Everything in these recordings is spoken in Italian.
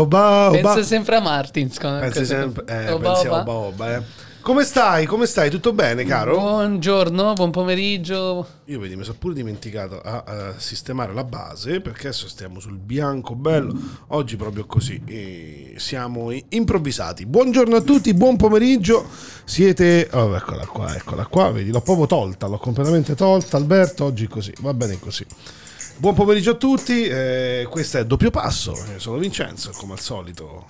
Oba? Oba, penso sempre a Martins. Pensi sempre, eh, Oba, pensi oba. oba, eh. Come stai? Come stai? Tutto bene, caro? Buongiorno, buon pomeriggio. Io vedi, mi sono pure dimenticato a, a sistemare la base perché adesso stiamo sul bianco bello. Oggi proprio così. e siamo improvvisati. Buongiorno a tutti, buon pomeriggio. Siete. Oh, eccola qua, eccola qua. Vedi, l'ho proprio tolta, l'ho completamente tolta. Alberto, oggi così. Va bene così. Buon pomeriggio a tutti. eh, questo è doppio passo. sono Vincenzo, come al solito.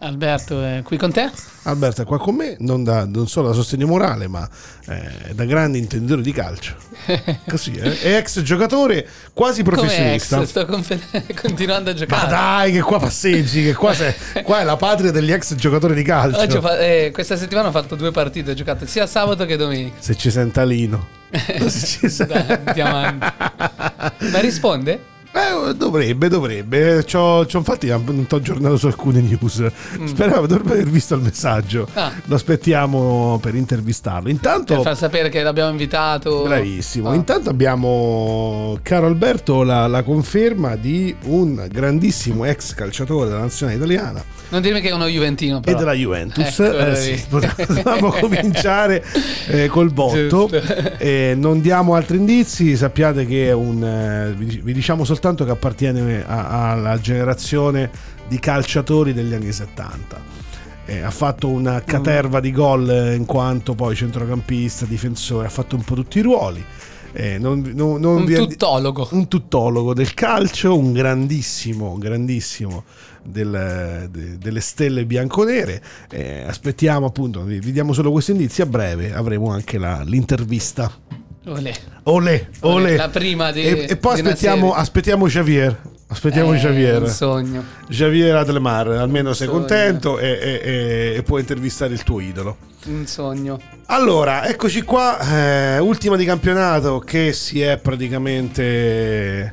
Alberto è qui con te? Alberto è qua con me, non, da, non solo da sostegno morale, ma eh, da grande intenditore di calcio. Così, eh? È ex giocatore, quasi Come professionista. ex, sto confe- continuando a Ma giocare. dai, che qua passeggi, che qua, sei- qua è la patria degli ex giocatori di calcio. Fa- eh, questa settimana ho fatto due partite, ho giocato sia sabato che domenica. Se ci senta Lino. Se ci sen- Dai, andiamo avanti. Ma risponde? Eh, dovrebbe, dovrebbe. C'ho, c'ho infatti non ti ho aggiornato su alcune news. Speravo dovrebbe aver visto il messaggio. Mm. Ah. Lo aspettiamo per intervistarlo. Intanto. Per far sapere che l'abbiamo invitato. Bravissimo. Ah. Intanto abbiamo, caro Alberto, la, la conferma di un grandissimo ex calciatore della nazionale italiana Non dirmi che è uno Juventino, e però. della Juventus. Ecco, Eh, sì, potevamo cominciare eh, col botto. Eh, non diamo altri indizi. Sappiate che è un. eh, vi, vi diciamo soltanto che appartiene alla generazione di calciatori degli anni 70. Eh, ha fatto una caterva di gol in quanto poi centrocampista, difensore, ha fatto un po' tutti i ruoli. Eh, non- non- non Un tuttologo. un tuttologo del calcio, un grandissimo, grandissimo del- de- delle stelle bianconere. Eh, aspettiamo appunto, vi, vi diamo solo questi indizi. A breve avremo anche la- l'intervista. Olè. Olè, olè. La prima di- e, e poi aspettiamo, aspettiamo Javier. Aspettiamo Eh, Javier. Un sogno. Javier Adlemar, almeno sei sogno. contento e, e- e- puoi intervistare il tuo idolo. Un sogno. Allora, eccoci qua, eh, ultima di campionato che si è praticamente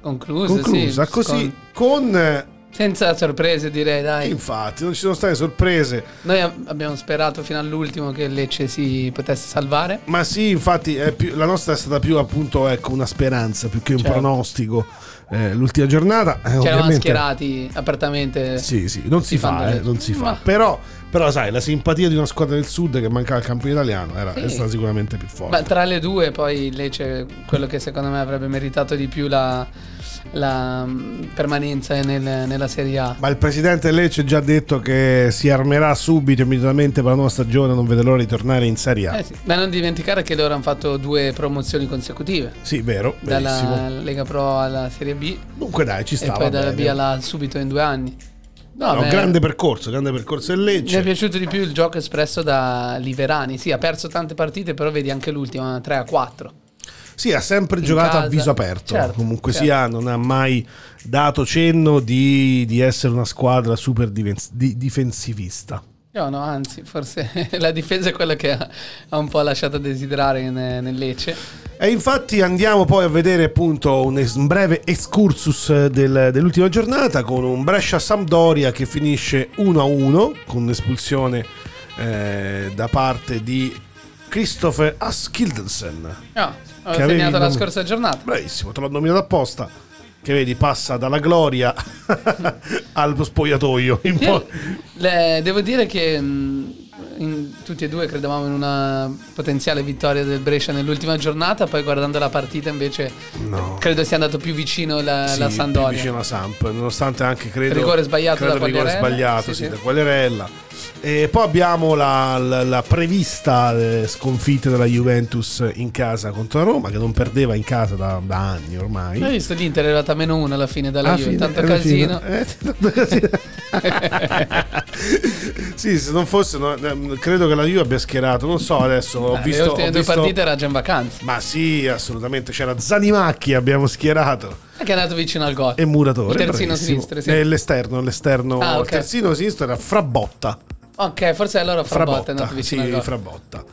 Conclusa, conclusa sì, così con- con senza sorprese direi, dai. infatti non ci sono state sorprese Noi ab- abbiamo sperato fino all'ultimo che Lecce si potesse salvare. ma sì infatti più- la nostra è stata più appunto ecco una speranza più che un Certo. pronostico eh, l'ultima giornata eh, Ci eravamo ovviamente schierati apertamente. sì sì non si, Si fa eh, non si fa Ma- però, però sai la simpatia di una squadra del sud che mancava il campione italiano era, Sì. è stata sicuramente più forte Ma tra le due, poi Lecce, quello che secondo me avrebbe meritato di più la, la, mm, permanenza nel- nella Serie A. Ma il presidente Lecce ha già detto che si armerà subito immediatamente per la nuova stagione, non vede l'ora di tornare in Serie A. Eh sì. Ma non dimenticare che loro hanno fatto due promozioni consecutive. Sì, vero, Dalla verissimo. Lega Pro alla Serie B Dunque dai, ci e stava poi dalla bene. B alla subito in due anni. No, No, beh, grande percorso, grande percorso del Mi è Lecce. piaciuto di più il gioco espresso da Liverani. Sì, ha perso tante partite, però vedi anche l'ultima 3 a 4. Sì, ha sempre giocato a casa. viso aperto. Certo, Comunque certo. sia, non ha mai dato cenno di, di essere una squadra super di- difensivista. No, no, anzi, forse la difesa è quella che ha, ha un po' lasciato a desiderare in- nel Lecce. E infatti andiamo poi a vedere appunto un, es- un breve excursus del- dell'ultima giornata con un Brescia Sampdoria che finisce 1-1 con un'espulsione eh, da parte di Christopher Askildensen. No, Avevi segnato la nom- scorsa giornata. Bravissimo, te l'ho nominato apposta. Che vedi, passa dalla gloria allo spogliatoio. Io, le- devo dire che mh, in- tutti e due credevamo in una potenziale vittoria del Brescia nell'ultima giornata, poi guardando la partita invece No. credo sia andato più vicino la, Sì, la più Sandoria. vicino alla Samp, nonostante anche credo Rigore sbagliato credo da rigore sbagliato, Sì, sì, sì. da Quagliarella. E poi abbiamo la, la- la prevista eh, sconfitta della Juventus in casa contro la Roma, che non perdeva in casa da, da anni ormai. Hai visto l'Inter è arrivata a meno uno alla fine dalla Alla Juve, fine- tanto fine- casino. eh, tanto casino. sì, se non fosse, no, eh, credo che la Juve abbia schierato. Non so adesso. Ho Eh, visto, le ultime ho due visto- partite era già in vacanza. Ma sì, assolutamente. C'era Zanimacchi, abbiamo schierato. Che è andato vicino al gol. E Muratore. Il terzino bravissimo. sinistro, sì. Eh, l'esterno, l'esterno. Ah, ok. Il terzino sinistro era Frabotta. Ok, forse allora Frabotta Frabotta, è andato vicino sì, al gol. Frabotta.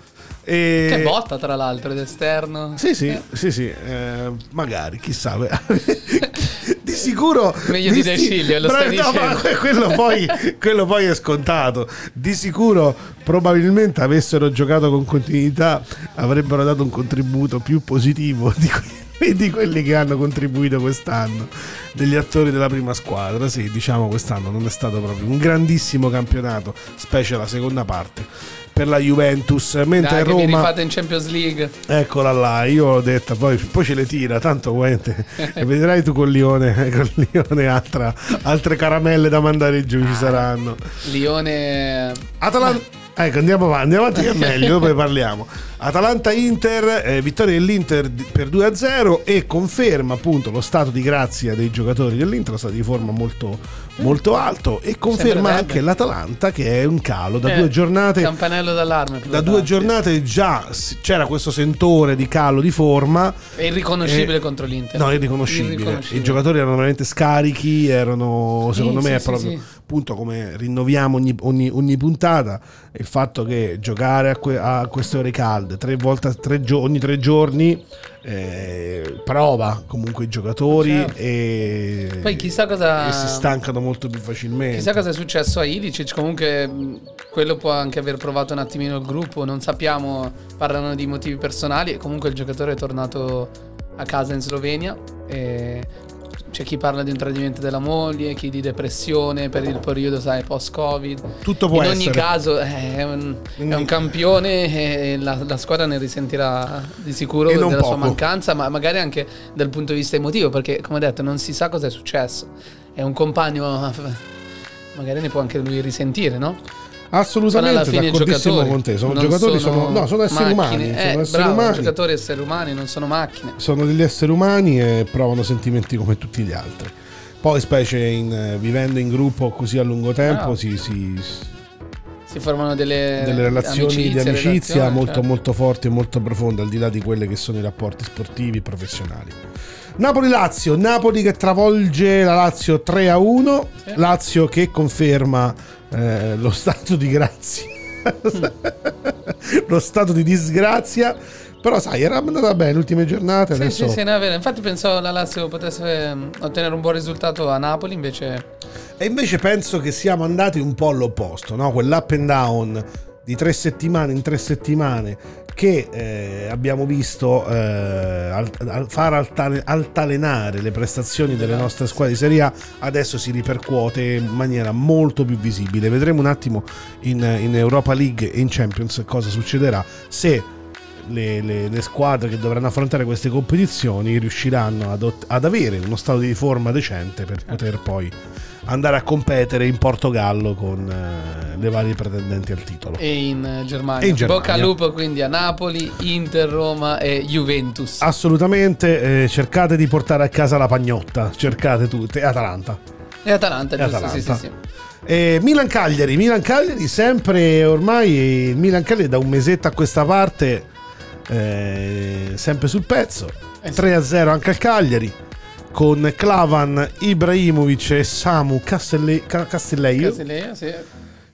E... Che botta tra l'altro d'esterno. Sì, sì, sì, sì, eh, magari, chissà. sicuro... Meglio di sti- De Sciglio, lo stai no, quello, poi, quello poi è scontato. Di sicuro, probabilmente, avessero giocato con continuità, avrebbero dato un contributo più positivo di quelli, di quelli che hanno contribuito quest'anno. Degli attori della prima squadra, sì, diciamo quest'anno non è stato proprio un grandissimo campionato, specie la seconda parte per la Juventus, mentre Dai, Roma rifate in Champions League. Eccola là, io ho detto, poi, poi ce le tira, tanto guente, e vedrai tu col Lione, col Lione altra, altre caramelle da mandare giù Ah. ci saranno. Lione Atalanta, ecco andiamo avanti, andiamo avanti che è meglio, dopo ne parliamo. Atalanta-Inter, eh, vittoria dell'Inter per 2-0 e conferma appunto lo stato di grazia dei giocatori dell'Inter, lo stato di forma molto, molto alto e conferma anche l'Atalanta che è un calo da Eh, due giornate campanello d'allarme. da due giornate già c'era questo sentore di calo di forma. È irriconoscibile Eh, contro l'Inter. No, è irriconoscibile. Irriconoscibile. I giocatori erano veramente scarichi, erano Sì, secondo me sì, proprio sì. appunto come rinnoviamo ogni, ogni- ogni puntata il fatto che giocare a, que- a queste ore calde tre volte tre gio- ogni tre giorni eh, prova comunque i giocatori Certo. e, Poi chissà cosa- e si stancano molto più facilmente. Chissà cosa è successo a Ilicic, comunque mh, quello può anche aver provato un attimino il gruppo, non sappiamo, parlano di motivi personali e comunque il giocatore è tornato a casa in Slovenia e c'è chi parla di un tradimento della moglie, chi di depressione per il periodo, sai, post-Covid. Tutto può in essere. ogni caso eh, è un, è un campione e la, la squadra ne risentirà di sicuro della non sua poco. mancanza, ma magari anche dal punto di vista emotivo, perché come detto non si sa cosa è successo. È un compagno, magari ne può anche lui risentire, no? Sono Assolutamente alla fine d'accordissimo con te. Sono giocatori, sono, no, sono esseri macchine. umani. Eh, Sono esseri bravo, umani. giocatori esseri umani, non sono macchine. sono degli esseri umani e provano sentimenti come tutti gli altri. Poi, specie in, vivendo in gruppo così a lungo tempo, Bravo. si, si- Si formano delle, delle relazioni di amicizie, amicizia molto, certo. molto forti e molto profonde, al di là di quelli che sono i rapporti sportivi e professionali. Napoli-Lazio, Napoli che travolge la Lazio 3 a 1, Sì. Lazio che conferma eh, lo stato di grazia, lo stato di disgrazia. Però sai, era andata bene le ultime giornate, Sì, adesso sì, sì, no, è vero. Infatti pensavo la Lazio potesse mm, ottenere un buon risultato a Napoli, invece E invece penso che siamo andati un po' all'opposto, no? Quell'up and down di tre settimane in tre settimane che eh, abbiamo visto eh, al- al- far altane- altalenare le prestazioni delle nostre squadre di Serie A adesso si ripercuote in maniera molto più visibile. Vedremo un attimo in, in Europa League e in Champions cosa succederà se le, le- le squadre che dovranno affrontare queste competizioni riusciranno ad, ot- ad avere uno stato di forma decente per poter poi andare a competere in Portogallo con eh, le varie pretendenti al titolo. e in eh, Germania. E in Germania. Bocca al lupo quindi a Napoli, Inter, Roma e Juventus. Assolutamente, eh, cercate di portare a casa la pagnotta, cercate tutte, Atalanta. E Atalanta, giusto? Atalanta. Sì, sì, sì. E Milan Cagliari, Milan Cagliari sempre ormai il Milan Cagliari da un mesetto a questa parte eh, sempre sul pezzo. Eh sì. 3-0 anche al Cagliari con Clavan, Ibrahimovic e Samu Castelle- Ca- Castelleio. Casilea, sì.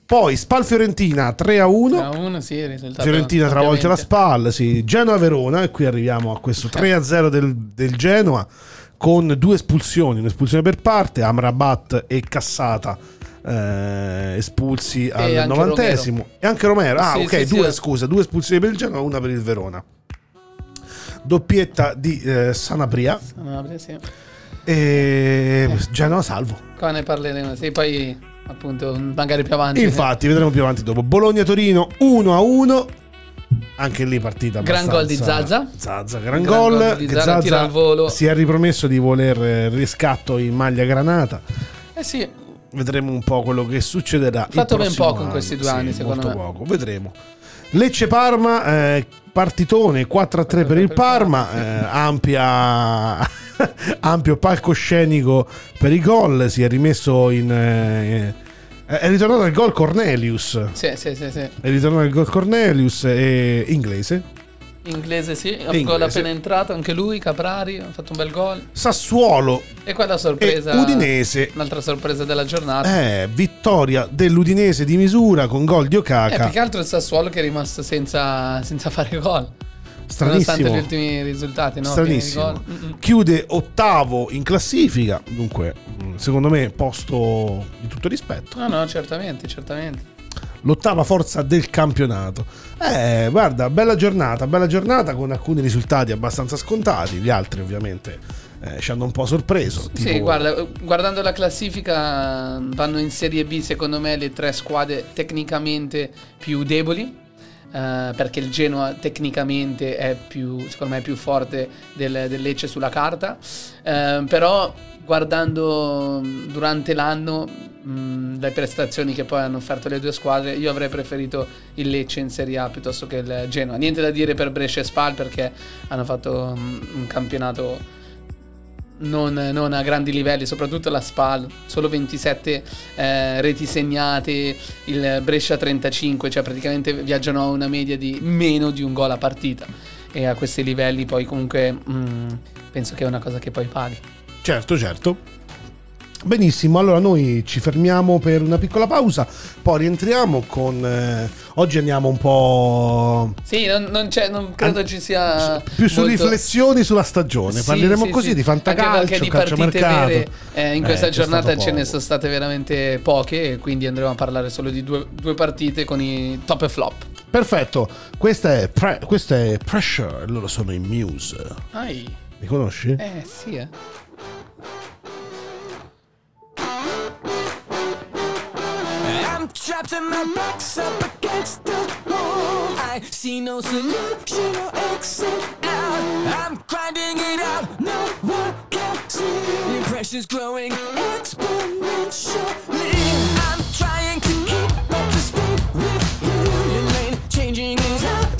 Poi Spal Fiorentina 3-1. A uno, sì, il risultato. Fiorentina travolge la. Spal, sì. Genoa-Verona e qui arriviamo a questo 3-0 del, del Genoa con due espulsioni, un'espulsione per parte, Amrabat e Cassata eh, espulsi al anche novantesimo e anche Romero, ah Sì, ok, sì, due sì. scusa, due espulsioni per il Genoa, una per il Verona. Doppietta di eh, Sanabria Ah, sì. E Genoa salvo. Qua ne parleremo. Sì, poi appunto, magari più avanti. Infatti, vedremo più avanti dopo. Bologna-Torino 1 a 1. Anche lì partita Gran gol di Zaza. Zaza, gran, Gran gol. gol di Zaza tira al volo. Si è ripromesso di voler eh, riscatto in maglia granata. Eh sì, Vedremo un po' quello che succederà. Fatto ben poco in anno. questi due Sì, anni, secondo molto me. poco. Vedremo. Lecce-Parma, eh, partitone 4 a 3 per il Parma, eh, ampia, ampio palcoscenico per i gol. Si è rimesso in. eh, è ritornato al gol Cornelius. sì, sì, sì, sì. È ritornato al gol Cornelius, e inglese. Inglese sì, un Inglese. gol appena entrato, anche lui, Caprari, ha fatto un bel gol. Sassuolo E qua la sorpresa. Udinese. Un'altra sorpresa della giornata. Eh, vittoria dell'Udinese di misura con gol di Eh, Okaka. più che altro il Sassuolo che è rimasto senza, senza fare gol. Nonostante Stranissimo. gli ultimi risultati, no? Stranissimo. Gol. Mm-mm. Chiude ottavo in classifica. Dunque, mh, secondo me, posto di tutto rispetto. No, no, certamente, certamente. L'ottava forza del campionato. Eh, guarda, bella giornata, bella giornata con alcuni risultati abbastanza scontati. Gli altri, ovviamente, eh, ci hanno un po' sorpreso. Sì, tipo- guarda, guardando la classifica vanno in Serie B secondo me le tre squadre tecnicamente più deboli. Eh, perché il Genoa tecnicamente è più, secondo me, più forte del, del Lecce sulla carta. Eh, però guardando durante l'anno mh, le prestazioni che poi hanno offerto le due squadre, io avrei preferito il Lecce in Serie A piuttosto che il Genoa. Niente da dire per Brescia e Spal perché hanno fatto mh, un campionato non, non a grandi livelli, soprattutto la SPAL, solo 27 eh, reti segnate, il Brescia 35, cioè praticamente viaggiano a una media di meno di un gol a partita. E a questi livelli poi comunque mm, penso che è una cosa che poi paghi. Certo, certo. Benissimo, allora noi ci fermiamo per una piccola pausa, poi rientriamo con... eh, oggi andiamo un po'... Sì, non, non non credo An- ci sia più su molto- riflessioni sulla stagione. Sì, Parleremo sì, così sì. di Anche fantacalcio, perché di calciomercato. vere eh, in questa Eh, giornata ce ne sono state veramente poche e quindi andremo a parlare solo di due, due partite con i top e flop. Perfetto, questa è, Pre- questa è Pressure, loro sono i Muse. Ai. Li conosci? Eh sì, eh. I'm trapped and my back's up against the wall. I see no solution or exit out. I'm grinding it out, no one can see. The pressure's growing exponentially. I'm trying to keep up to speed with you. Your lane changing is absolute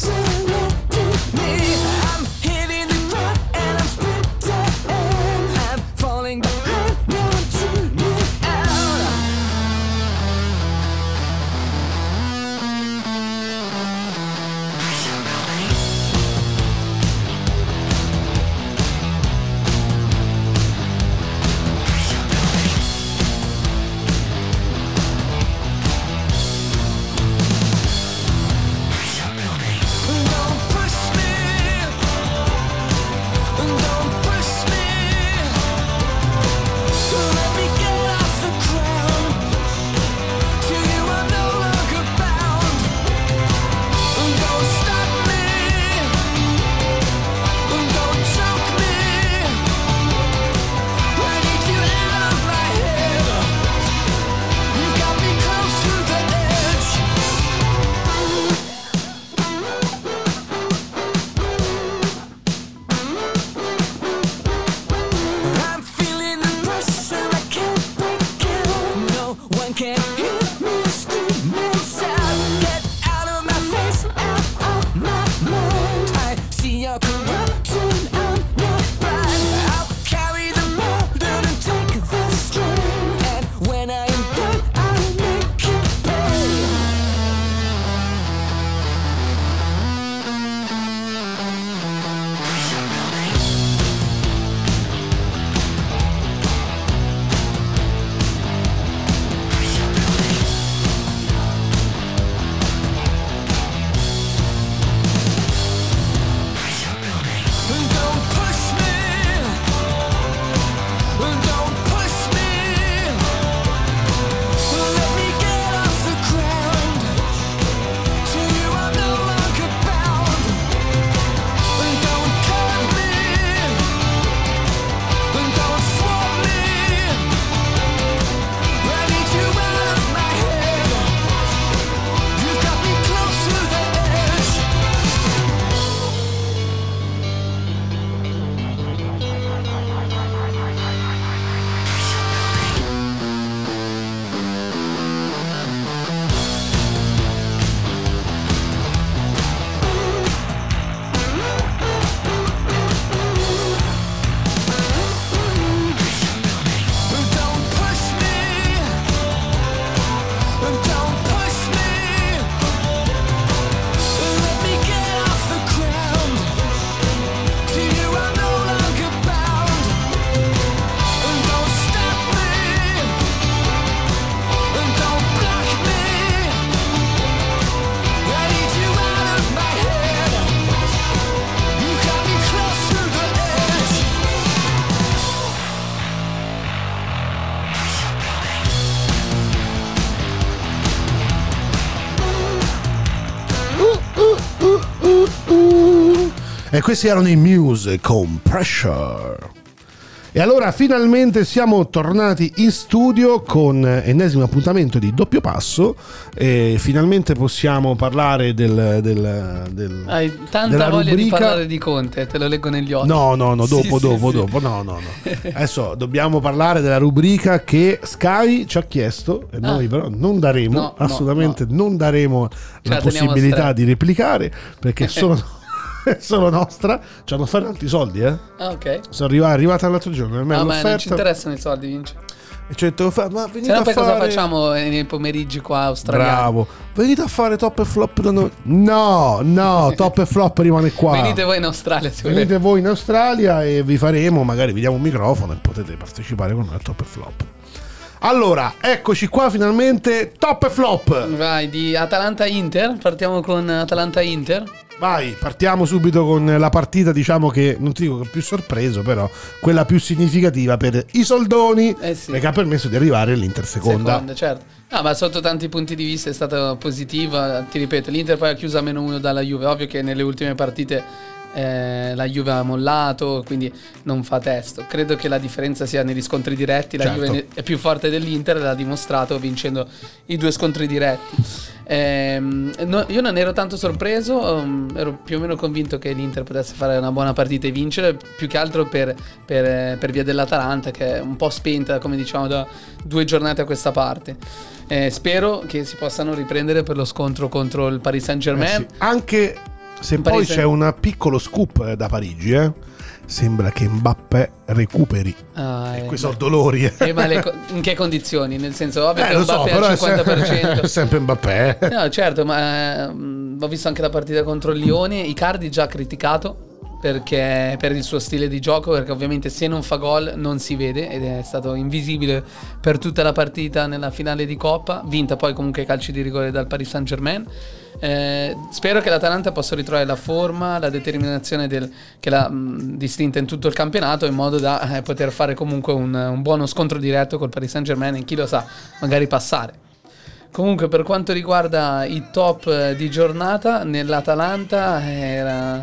E questi erano i Muse con Pressure. E allora finalmente siamo tornati in studio con ennesimo appuntamento di doppio passo e finalmente possiamo parlare del... del, del Hai tanta della voglia di rubrica- parlare di Conte, te lo leggo negli occhi. No, no, no, Sì, dopo, sì, dopo, sì. dopo, no, no, no. Adesso dobbiamo parlare della rubrica che Sky ci ha chiesto e noi però non daremo, Ah. No, no, assolutamente non daremo la la teniamo possibilità di replicare perché sono, solo nostra, ci hanno offerto tanti soldi, eh. Ah, ok. Sono arrivata, arrivata l'altro giorno, No, hanno ma non ci interessano i soldi, Vince. e ci ho detto, "Fa- ma venite Se no, a poi fare... cosa facciamo nei pomeriggi qua australiani? Bravo, venite a fare top e flop da noi. No, no, top e flop rimane qua. Venite voi in Australia se volete. Venite voi in Australia e vi faremo, magari vi diamo un microfono e potete partecipare con noi a Top e Flop. Allora, eccoci qua finalmente, Top e Flop. Vai, di Atalanta-Inter. Partiamo con Atalanta-Inter. Vai, partiamo subito con la partita, diciamo che non ti dico che più sorpreso, però quella più significativa per i soldoni Eh sì. perché ha permesso di arrivare all'Inter seconda. Seconda, certo. No, ma sotto tanti punti di vista è stata positiva. Ti ripeto, l'Inter poi ha chiuso a meno uno dalla Juve. Ovvio che nelle ultime partite eh, la Juve ha mollato, quindi non fa testo. Credo che la differenza sia negli scontri diretti. La Certo. Juve è più forte dell'Inter e l'ha dimostrato vincendo i due scontri diretti. Ehm, no- io non ero tanto sorpreso, um, ero più o meno convinto che l'Inter potesse fare una buona partita e vincere, più che altro per, per, eh, per via dell'Atalanta che è un po' spenta, come diciamo, da due giornate a questa parte. Eh, spero che si possano riprendere per lo scontro contro il Paris Saint Eh Germain. sì, Anche se poi Parigi. c'è un piccolo scoop eh, da Parigi, eh. Sembra che Mbappé recuperi. Ah, E eh, questi sono ma- dolori. eh. eh, ma co- in che condizioni? Nel senso, ovvio Eh, che so, Mbappé però al è sempre, 50%. è sempre Mbappé. No, certo, ma mm, ho visto anche la partita contro il Lione. Icardi già criticato perché per il suo stile di gioco, perché ovviamente se non fa gol non si vede ed è stato invisibile per tutta la partita nella finale di Coppa, vinta poi comunque calci di rigore dal Paris Saint Germain. Eh, spero che l'Atalanta possa ritrovare la forma, la determinazione del- che l'ha mh, distinta in tutto il campionato in modo da eh, poter fare comunque un, un buono scontro diretto col Paris Saint Germain e chi lo sa, magari passare. Comunque, per quanto riguarda i top eh, di giornata, nell'Atalanta era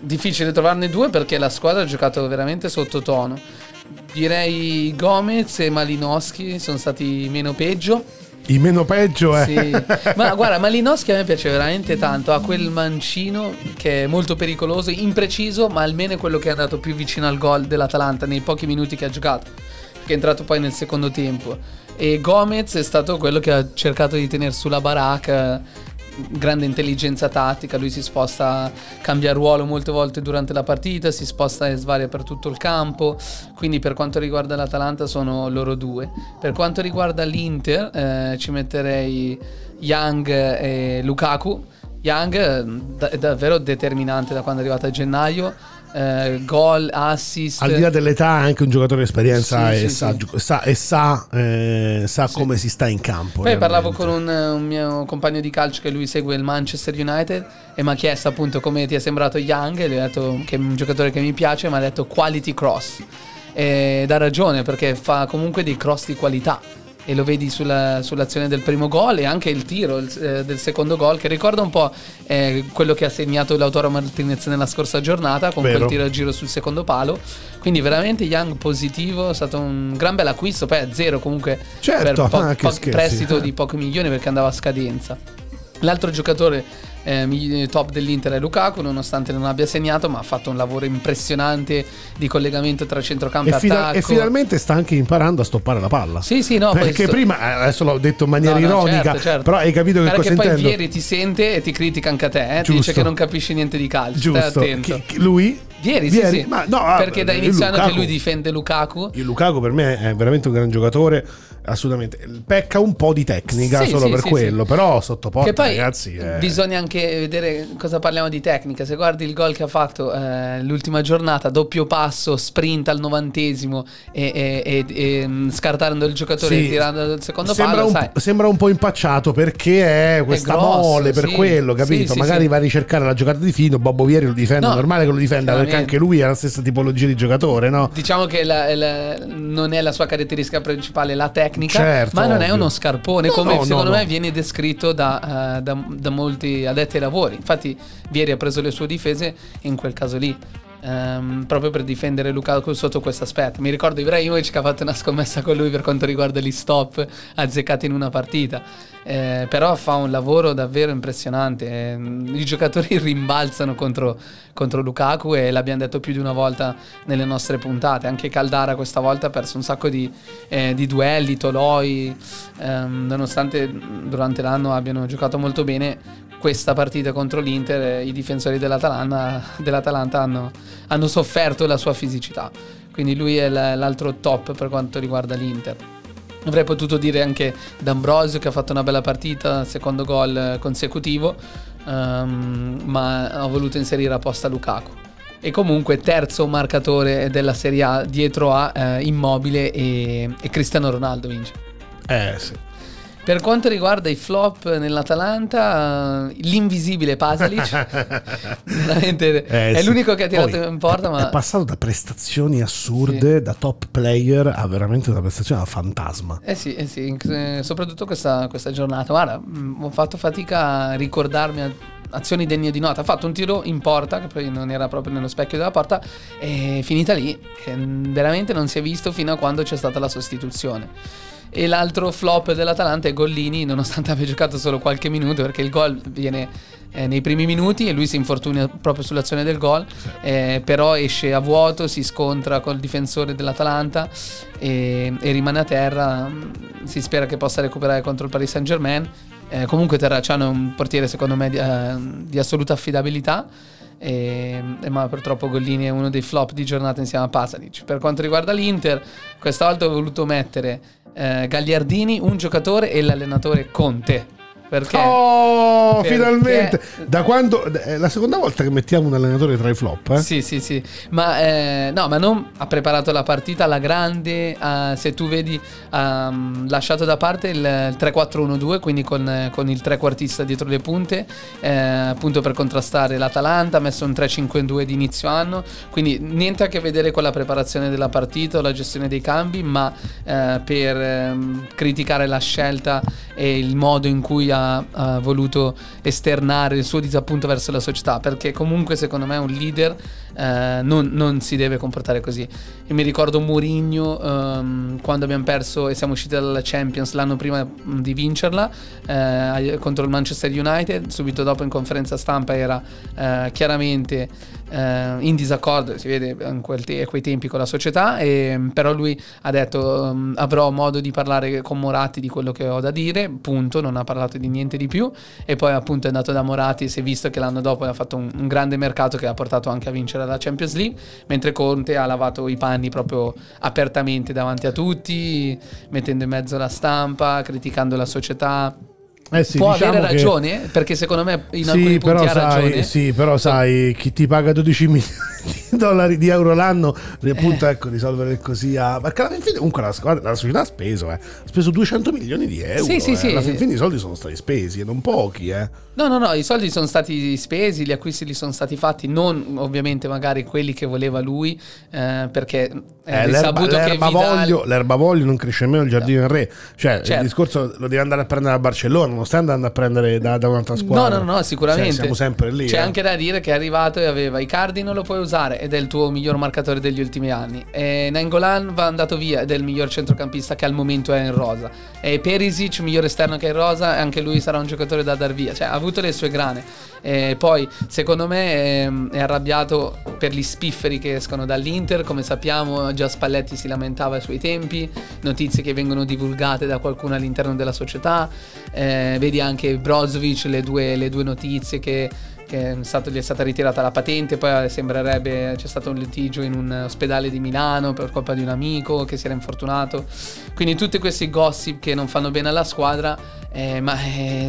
difficile trovarne due perché la squadra ha giocato veramente sottotono. Direi Gomez e Malinowski sono stati meno peggio. Il meno peggio è. Sì. Ma guarda, Malinowski a me piace veramente tanto. Ha quel mancino che è molto pericoloso, impreciso, ma almeno è quello che è andato più vicino al gol dell'Atalanta nei pochi minuti che ha giocato. Che è entrato poi nel secondo tempo. E Gomez è stato quello che ha cercato di tenere sulla baracca. Grande intelligenza tattica, lui si sposta, cambia ruolo molte volte durante la partita, si sposta e svaria per tutto il campo. Quindi per quanto riguarda l'Atalanta sono loro due. Per quanto riguarda l'Inter eh, ci metterei Young e Lukaku. Young eh, è davvero determinante da quando è arrivato a gennaio. Eh, gol, assist. Al di là dell'età, è anche un giocatore di esperienza Sì, e sì, sa, sì. sa- e sa, eh, sa come si sta in campo. Poi parlavo con un, un mio compagno di calcio che lui segue il Manchester United e mi ha chiesto appunto come ti è sembrato Young e gli ho detto che è un giocatore che mi piace, mi ha detto quality cross. Ed ha ragione perché fa comunque dei cross di qualità e lo vedi sulla- sull'azione del primo gol e anche il tiro eh, del secondo gol che ricorda un po' eh, quello che ha segnato Lautaro Martinez nella scorsa giornata con Vero. quel tiro a giro sul secondo palo quindi veramente Young positivo è stato un gran bel acquisto poi a zero comunque Certo, per po- ah, scherzi. prestito di pochi milioni perché andava a scadenza L'altro giocatore eh, mi- top dell'Inter è Lukaku, nonostante non abbia segnato, ma ha fatto un lavoro impressionante di collegamento tra centrocampo e, E, fina- attacco. e finalmente sta anche imparando a stoppare la palla. Sì, sì, no, Perché questo- prima, eh, adesso l'ho detto in maniera No, no, ironica, certo, certo. però hai capito che Guarda cosa che poi intendo? Vieri ti sente e ti critica anche a te, eh? ti dice che non capisci niente di calcio. Giusto. Stai attento. Chi- lui? Vieri, Vieri? sì, sì. Ma no, vabbè, perché da inizio anno che lui difende Lukaku. Il Lukaku per me è veramente un gran giocatore, assolutamente. Pecca un po' di tecnica Sì, solo sì, per sì, quello, però sotto porta, Che poi ragazzi. eh. bisogna anche vedere cosa parliamo di tecnica. Se guardi il gol che ha fatto eh, l'ultima giornata, doppio passo, sprint al novantesimo e, e- e- e, mm, scartando il giocatore e tirando il secondo Sembra palo, un, sembra un po' impacciato perché è questa grosso, mole per quello, capito? Magari va a ricercare la giocata di fino, Bobbo Vieri lo difende, No, è normale che lo difenda perché perché anche lui è la stessa tipologia di giocatore, no? Diciamo che la- la- non è la sua caratteristica principale la tecnica, Certo, ma non è ovvio. uno scarpone, No, come no, secondo no, me viene descritto da, eh, da- da molti addetti ai lavori. Infatti, Vieri ha preso le sue difese in quel caso lì. Ehm, proprio per difendere Lukaku sotto questo aspetto. Mi ricordo Ibrahimovic che ha fatto una scommessa con lui per quanto riguarda gli stop azzeccati in una partita. Eh, però fa un lavoro davvero impressionante. Ehm, I giocatori rimbalzano contro, contro Lukaku e l'abbiamo detto più di una volta nelle nostre puntate. Anche Caldara questa volta ha perso un sacco di, eh, di duelli, Toloi, ehm, nonostante durante l'anno abbiano giocato molto bene. Questa partita contro l'Inter, eh, i difensori dell'Atalanta, dell'Atalanta hanno, hanno sofferto la sua fisicità. Quindi lui è l'altro top per quanto riguarda l'Inter. Avrei potuto dire anche D'Ambrosio che ha fatto una bella partita, secondo gol eh, consecutivo, ehm, ma ho voluto inserire apposta Lukaku. E comunque terzo marcatore della Serie A dietro a eh, Immobile e, e Cristiano Ronaldo vince. Eh sì. Per quanto riguarda i flop nell'Atalanta, l'invisibile Pasalic, veramente Eh, è sì. l'unico che ha tirato Poi in porta, è, ma è passato da prestazioni assurde, da top player a veramente una prestazione da fantasma. Eh sì, eh sì, eh, soprattutto questa, questa giornata. Guarda, mh, ho fatto fatica a ricordarmi a- azioni degne di nota. Ha fatto un tiro in porta, che poi non era proprio nello specchio della porta, e finita lì. E, veramente non si è visto fino a quando c'è stata la sostituzione. E l'altro flop dell'Atalanta è Gollini, nonostante abbia giocato solo qualche minuto, perché il gol viene eh, nei primi minuti e lui si infortuna proprio sull'azione del gol, eh, però esce a vuoto, si scontra col difensore dell'Atalanta e, e rimane a terra. Mm, Si spera che possa recuperare contro il Paris Saint Germain. comunque Terracciano è un portiere secondo me di, eh, di assoluta affidabilità. E, e ma purtroppo Gollini è uno dei flop di giornata insieme a Pasalic. Per quanto riguarda l'Inter, questa volta ho voluto mettere eh, Gagliardini, un giocatore e l'allenatore Conte. Perché? Oh, Perché- finalmente! Da quando è la seconda volta che mettiamo un allenatore tra i flop, eh? Sì, sì, sì. Ma eh, no, ma non ha preparato la partita alla grande. eh, se tu vedi, ha mm, lasciato da parte il, il 3-4-1-2, quindi con, eh, con il trequartista dietro le punte, eh, appunto per contrastare l'Atalanta. Ha messo un 3-5-2 di inizio anno. Quindi niente a che vedere con la preparazione della partita o la gestione dei cambi, ma eh, per ehm, criticare la scelta e il modo in cui ha, ha voluto esternare il suo disappunto verso la società, perché comunque secondo me un leader eh, non, non si deve comportare così. Io mi ricordo Mourinho ehm, quando abbiamo perso e siamo usciti dalla Champions l'anno prima di vincerla eh, contro il Manchester United, subito dopo in conferenza stampa era eh, chiaramente eh, in disaccordo, si vede in te- a quei tempi con la società, e, però lui ha detto ehm, avrò modo di parlare con Moratti di quello che ho da dire, punto, non ha parlato di niente di più e poi appunto è andato da Moratti si è visto che l'anno dopo ha fatto un, un grande mercato che ha portato anche a vincere la Champions League, mentre Conte ha lavato i panni proprio apertamente davanti a tutti, mettendo in mezzo la stampa, criticando la società. Eh sì, Può diciamo avere che- ragione, perché secondo me in alcuni Sì, punti però ha ragione. sai, sì, però sai, chi ti paga 12 milioni di dollari di euro l'anno, appunto, Eh. ecco, risolvere così a... Perché alla fin fine comunque la, squadra, la società ha speso, eh. ha speso 200 milioni di euro. Sì, sì, eh. sì. Alla fin fine i soldi sono stati spesi e non pochi, eh. No, no, no, i soldi sono stati spesi, gli acquisti li sono stati fatti, non ovviamente magari quelli che voleva lui, eh, perché è Eh, l'erba, risaputo che l'erba Vidal... voglio, l'erba voglio non cresce nemmeno il giardino del re. Cioè, Certo. il discorso lo devi andare a prendere a Barcellona, non stai andando a prendere da, da un'altra No, squadra. no, no, sicuramente. Cioè, siamo sempre lì. C'è eh. anche da dire che è arrivato e aveva Icardi non lo puoi usare ed è il tuo miglior marcatore degli ultimi anni. E Nangolan va andato via ed è il miglior centrocampista che al momento è in rosa. E Perisic, miglior esterno che è in rosa, e anche lui sarà un giocatore da dar via. Cioè, ha avuto le sue grane. E poi, secondo me, ehm, è arrabbiato per gli spifferi che escono dall'Inter. Come sappiamo, già Spalletti si lamentava ai suoi tempi. Notizie che vengono divulgate da qualcuno all'interno della società. Eh, vedi anche Brozovic, le due, le due notizie che, che è stato- gli è stata ritirata la patente, poi sembrerebbe c'è stato un litigio in un ospedale di Milano per colpa di un amico che si era infortunato. Quindi tutti questi gossip che non fanno bene alla squadra, eh, ma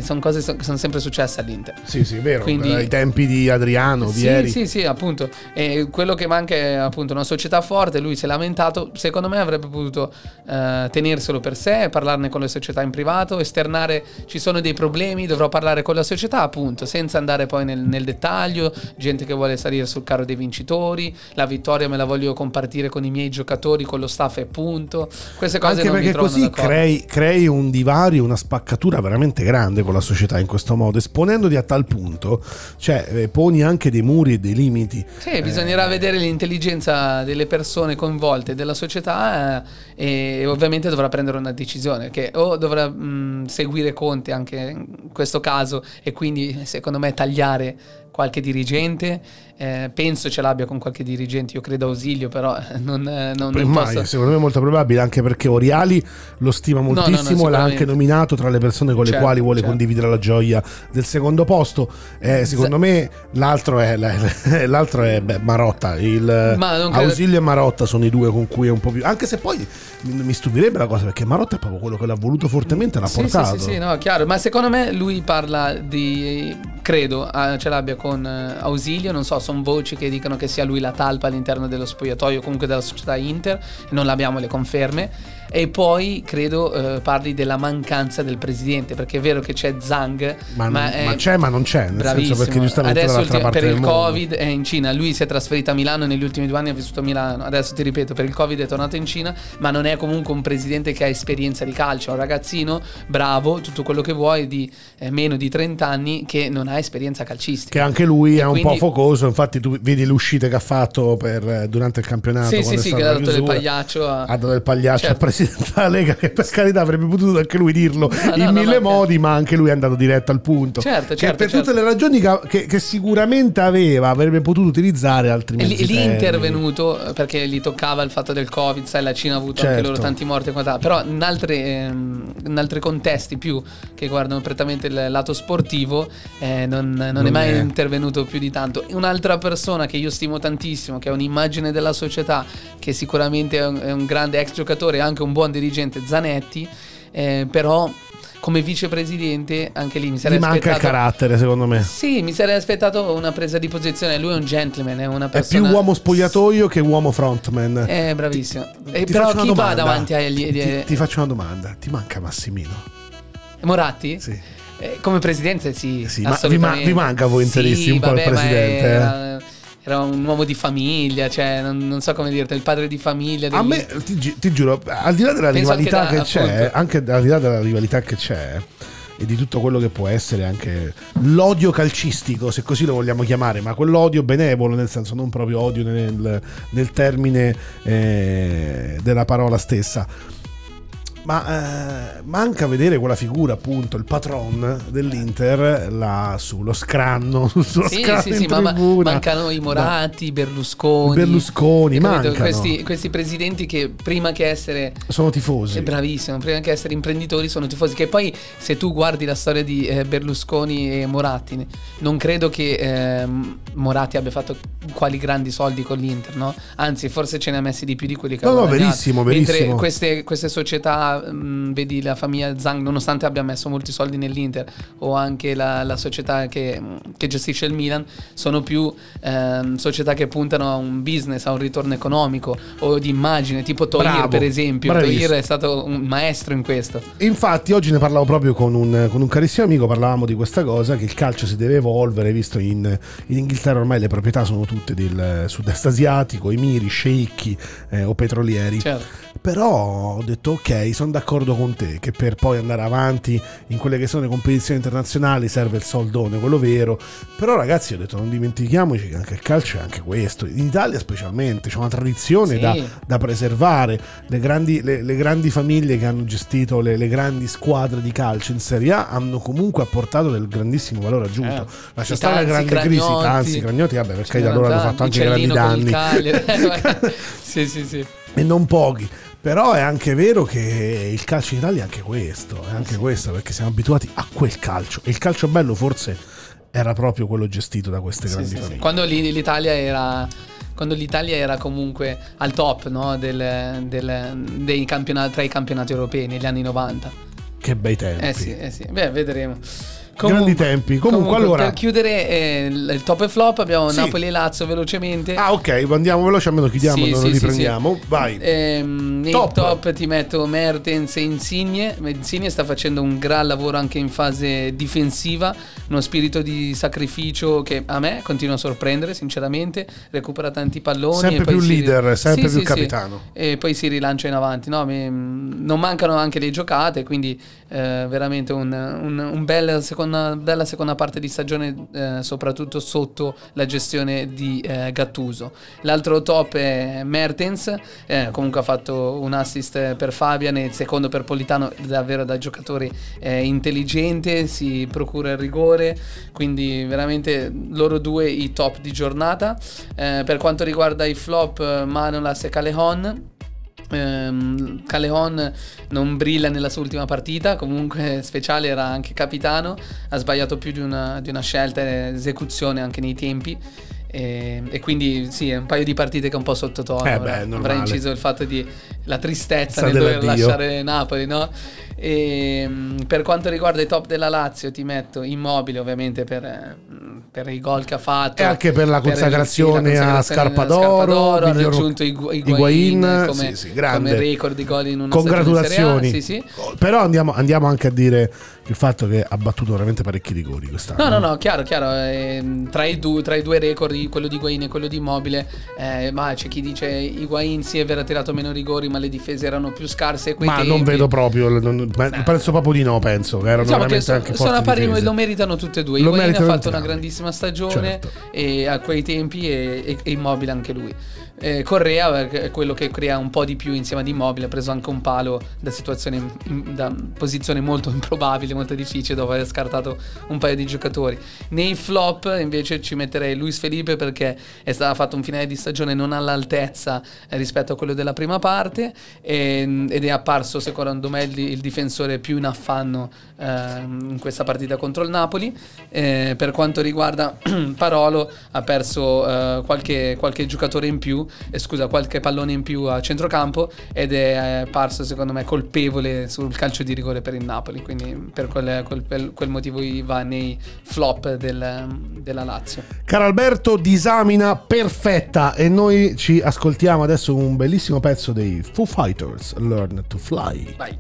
sono cose che sono sempre successe all'Inter. Sì, sì, vero. Quindi- Ai tempi di Adriano, Sì, Vieri. sì, sì, appunto. E quello che manca è appunto una società forte. Lui si è lamentato. Secondo me avrebbe potuto eh, tenerselo per sé, parlarne con le società in privato, esternare ci sono dei problemi, dovrò parlare con la società, appunto, senza andare poi nel, nel dettaglio, gente che vuole salire sul carro dei vincitori, la vittoria me la voglio compartire con i miei giocatori, con lo staff e punto. Queste cose Anche non perché così crei, crei un divario, una spaccatura veramente grande con la società in questo modo, esponendoti a tal punto, cioè eh, poni anche dei muri e dei limiti. Sì, bisognerà vedere l'intelligenza delle persone coinvolte, della società eh, e ovviamente dovrà prendere una decisione che o dovrà mh, seguire Conte anche in questo caso e quindi secondo me tagliare qualche dirigente, eh, penso ce l'abbia con qualche dirigente, io credo Ausilio però eh, non, eh, non, non Mai, posso... secondo me è molto probabile anche perché Oriali lo stima no, no, moltissimo e l'ha anche nominato tra le persone con le Certo, quali vuole certo. condividere la gioia del secondo posto. Eh, secondo me l'altro è, l'altro è beh, Marotta. Il, Ma non credo- Ausilio e Marotta sono i due con cui è un po' più. Anche se poi mi stupirebbe la cosa perché Marotta è proprio quello che l'ha voluto fortemente l'ha Sì, portato. Sì, sì, sì, no, chiaro. Ma secondo me lui parla di. Credo ah, ce l'abbia con Ausilio. Non so, sono voci che dicono che sia lui la talpa all'interno dello spogliatoio, comunque della società Inter. Non abbiamo le conferme. E poi credo eh, parli della mancanza del presidente, perché è vero che c'è Zhang, Ma, ma, è ma c'è, ma non c'è. Nel bravissimo. senso perché giustamente Adesso dall'altra ulti- parte per il mondo. Covid è in Cina. Lui si è trasferito a Milano negli ultimi due anni, ha vissuto a Milano. Adesso ti ripeto, per il Covid è tornato in Cina, ma non è comunque un presidente che ha esperienza di calcio. È un ragazzino bravo, tutto quello che vuoi, di eh, meno di 30 anni, che non ha esperienza calcistica. Che anche lui E è un quindi- po' focoso, infatti tu vedi le uscite che ha fatto per- durante il campionato. Sì, sì, sì, che ha dato del pagliaccio a... ha dato del pagliaccio Certo. al presidente della Lega che per carità avrebbe potuto anche lui dirlo No, in no, no, mille ma- modi ma anche lui è andato diretto al punto Certo, che certo, per certo. tutte le ragioni che, che- sicuramente aveva avrebbe potuto utilizzare altri E lì, lì intervenuto eh, perché gli toccava il fatto del Covid, sai, la Cina ha avuto anche Certo. loro tanti morti e quant'altro. Però in, altre, ehm, in altri contesti più che guardano prettamente il lato sportivo, eh, non, non Non è mai è. intervenuto più di tanto. Un'altra persona che io stimo tantissimo, che è un'immagine della società, che sicuramente è un, è un grande ex giocatore anche un buon dirigente, Zanetti, eh, però come vicepresidente anche lì mi gli sarei manca il aspettato carattere secondo me sì, mi sarei aspettato una presa di posizione. Lui è un gentleman, è una è persona. più uomo spogliatoio che uomo frontman È bravissimo. E Ti però faccio una chi va domanda. davanti agli. ti, ti faccio una domanda ti manca Massimino? Moratti? Sì. Eh, come presidente, sì. Sì, ma vi ma- vi manca a voi interisti Sì, un po' il vabbè, ma presidente, eh? Era, un uomo di famiglia, cioè, non, non so come dirti, il padre di famiglia. A del- me, ti, ti giuro, al di là della Penso rivalità da- che c'è, appunto. anche al di là della rivalità che c'è e di tutto quello che può essere anche l'odio calcistico, se così lo vogliamo chiamare, ma quell'odio benevolo, nel senso non proprio odio nel, nel termine eh, della parola stessa. Ma eh, manca vedere quella figura, appunto, il patron dell'Inter là sullo scranno, sullo Sì, scranno sì, sì, ma mancano i Moratti, i Berlusconi. Berlusconi, mancano. Questi, questi presidenti che prima che essere Sono tifosi. È bravissimo, prima che essere imprenditori sono tifosi. Che poi, se tu guardi la storia di eh, Berlusconi e Moratti, non credo che ehm, Moratti abbia fatto quali grandi soldi con l'Inter, no? Anzi, forse ce ne ha messi di più di quelli che No, ha no, guadagnato. verissimo, Mentre verissimo. queste, queste società, mh, vedi la famiglia Zhang, nonostante abbia messo molti soldi nell'Inter, o anche la, la società che, che gestisce il Milan, sono più ehm, società che puntano a un business, a un ritorno economico o di immagine, tipo Toir, Bravo, per esempio. bravissimo. Toir è stato un maestro in questo. Infatti oggi ne parlavo proprio con un, con un carissimo amico, parlavamo di questa cosa, che il calcio si deve evolvere, visto in, in Inghilterra ormai le proprietà sono tutte del sud-est asiatico, emiri, sceicchi eh, o petrolieri. Certo. Però ho detto ok, sono d'accordo con te che per poi andare avanti in quelle che sono le competizioni internazionali serve il soldone, quello vero. Però ragazzi ho detto non dimentichiamoci che anche il calcio è anche questo, in Italia specialmente, c'è una tradizione Sì. da, da preservare, le grandi, le- le grandi famiglie che hanno gestito le, le grandi squadre di calcio in Serie A hanno comunque apportato del grandissimo valore aggiunto. Eh. Lascia stare la Tanzi, grande crisi, Cragnotti. tanzi, Cragnotti, vabbè per carità loro hanno fatto anche grandi danni sì, sì, sì. e non pochi. Però è anche vero che il calcio in Italia è anche questo, è anche questo, perché siamo abituati a quel calcio. E il calcio bello forse era proprio quello gestito da queste Sì, grandi sì, sì. famiglie. Quando lì- l'Italia era quando l'Italia era comunque al top no, del- del- dei campionati, tra i campionati europei negli anni 90. Che bei tempi. Eh sì, eh sì. Beh, vedremo. Grandi tempi. Comunque, allora- per chiudere eh, il top e flop abbiamo Sì. Napoli e Lazio velocemente. Ah ok, andiamo veloce, almeno chiudiamo, Sì, non sì, riprendiamo. sì. Vai. Ehm, Top. top. ti metto Mertens e Insigne. Insigne sta facendo un gran lavoro anche in fase difensiva. uno spirito di sacrificio che a me continua a sorprendere, sinceramente. Recupera tanti palloni. Sempre più si- leader, sempre Sì, più capitano. E poi si rilancia in avanti. No, non mancano anche le giocate, quindi eh, veramente un, un- un bel seconda, bella seconda parte di stagione, eh, soprattutto sotto la gestione di eh, Gattuso. L'altro top è Mertens, eh, comunque ha fatto un assist per Fabian e il secondo per Politano, davvero da giocatore eh, intelligente, si procura il rigore, quindi veramente loro due i top di giornata. Eh, per quanto riguarda i flop, Manolas e Calehon. Ehm, Calehon non brilla nella sua ultima partita, comunque speciale era anche capitano, ha sbagliato più di una, di una scelta e esecuzione anche nei tempi. E, e quindi sì, è un paio di partite che è un po' sottotono. Eh avrà- avrà inciso il fatto di la tristezza Sa nel dover lasciare Napoli, no? E, mm, per quanto riguarda i top della Lazio, ti metto immobile ovviamente per, eh, per i gol che ha fatto E anche per la per il- consacrazione sì, la a consacrazione Scarpa a d'Oro, ha raggiunto Igu- Higuain, Higuain come, sì, sì, come record di gol in una Congratulazioni. Serie sì, sì. Però andiamo, andiamo anche a dire il fatto che ha battuto veramente parecchi rigori quest'anno. No, no, no, chiaro, chiaro. ehm, tra, i due, tra i due record, i- quello di Higuain e quello di Immobile, eh, ma c'è chi dice Higuain sì è vero ha tirato meno rigori, ma le difese erano più scarse Ma tempi. non vedo proprio, non- ma penso proprio di no, penso che erano Diciamo che veramente so- anche sono a pari, lo meritano tutte e due. Lo Higuain ha fatto una grandissima stagione Certo. e a quei tempi e, e- e Immobile anche lui. Eh, Correa è quello che crea un po' di più insieme ad Immobile, ha preso anche un palo da in- da posizione molto improbabile, molto difficile, dove aver scartato un paio di giocatori. Nei flop invece ci metterei Luis Felipe perché è stato fatto un finale di stagione non all'altezza eh, rispetto a quello della prima parte e- ed è apparso secondo me il, difensore più in affanno ehm, in questa partita contro il Napoli. Eh, per quanto riguarda Parolo ha perso eh, qualche, qualche giocatore in più, eh, scusa, qualche pallone in più a centrocampo ed è eh, parso secondo me colpevole sul calcio di rigore per il Napoli, quindi per quel, quel- quel- motivo va nei flop del- della Lazio. Caro Alberto, disamina perfetta e noi ci ascoltiamo adesso un bellissimo pezzo dei Foo Fighters, Learn to Fly. Vai.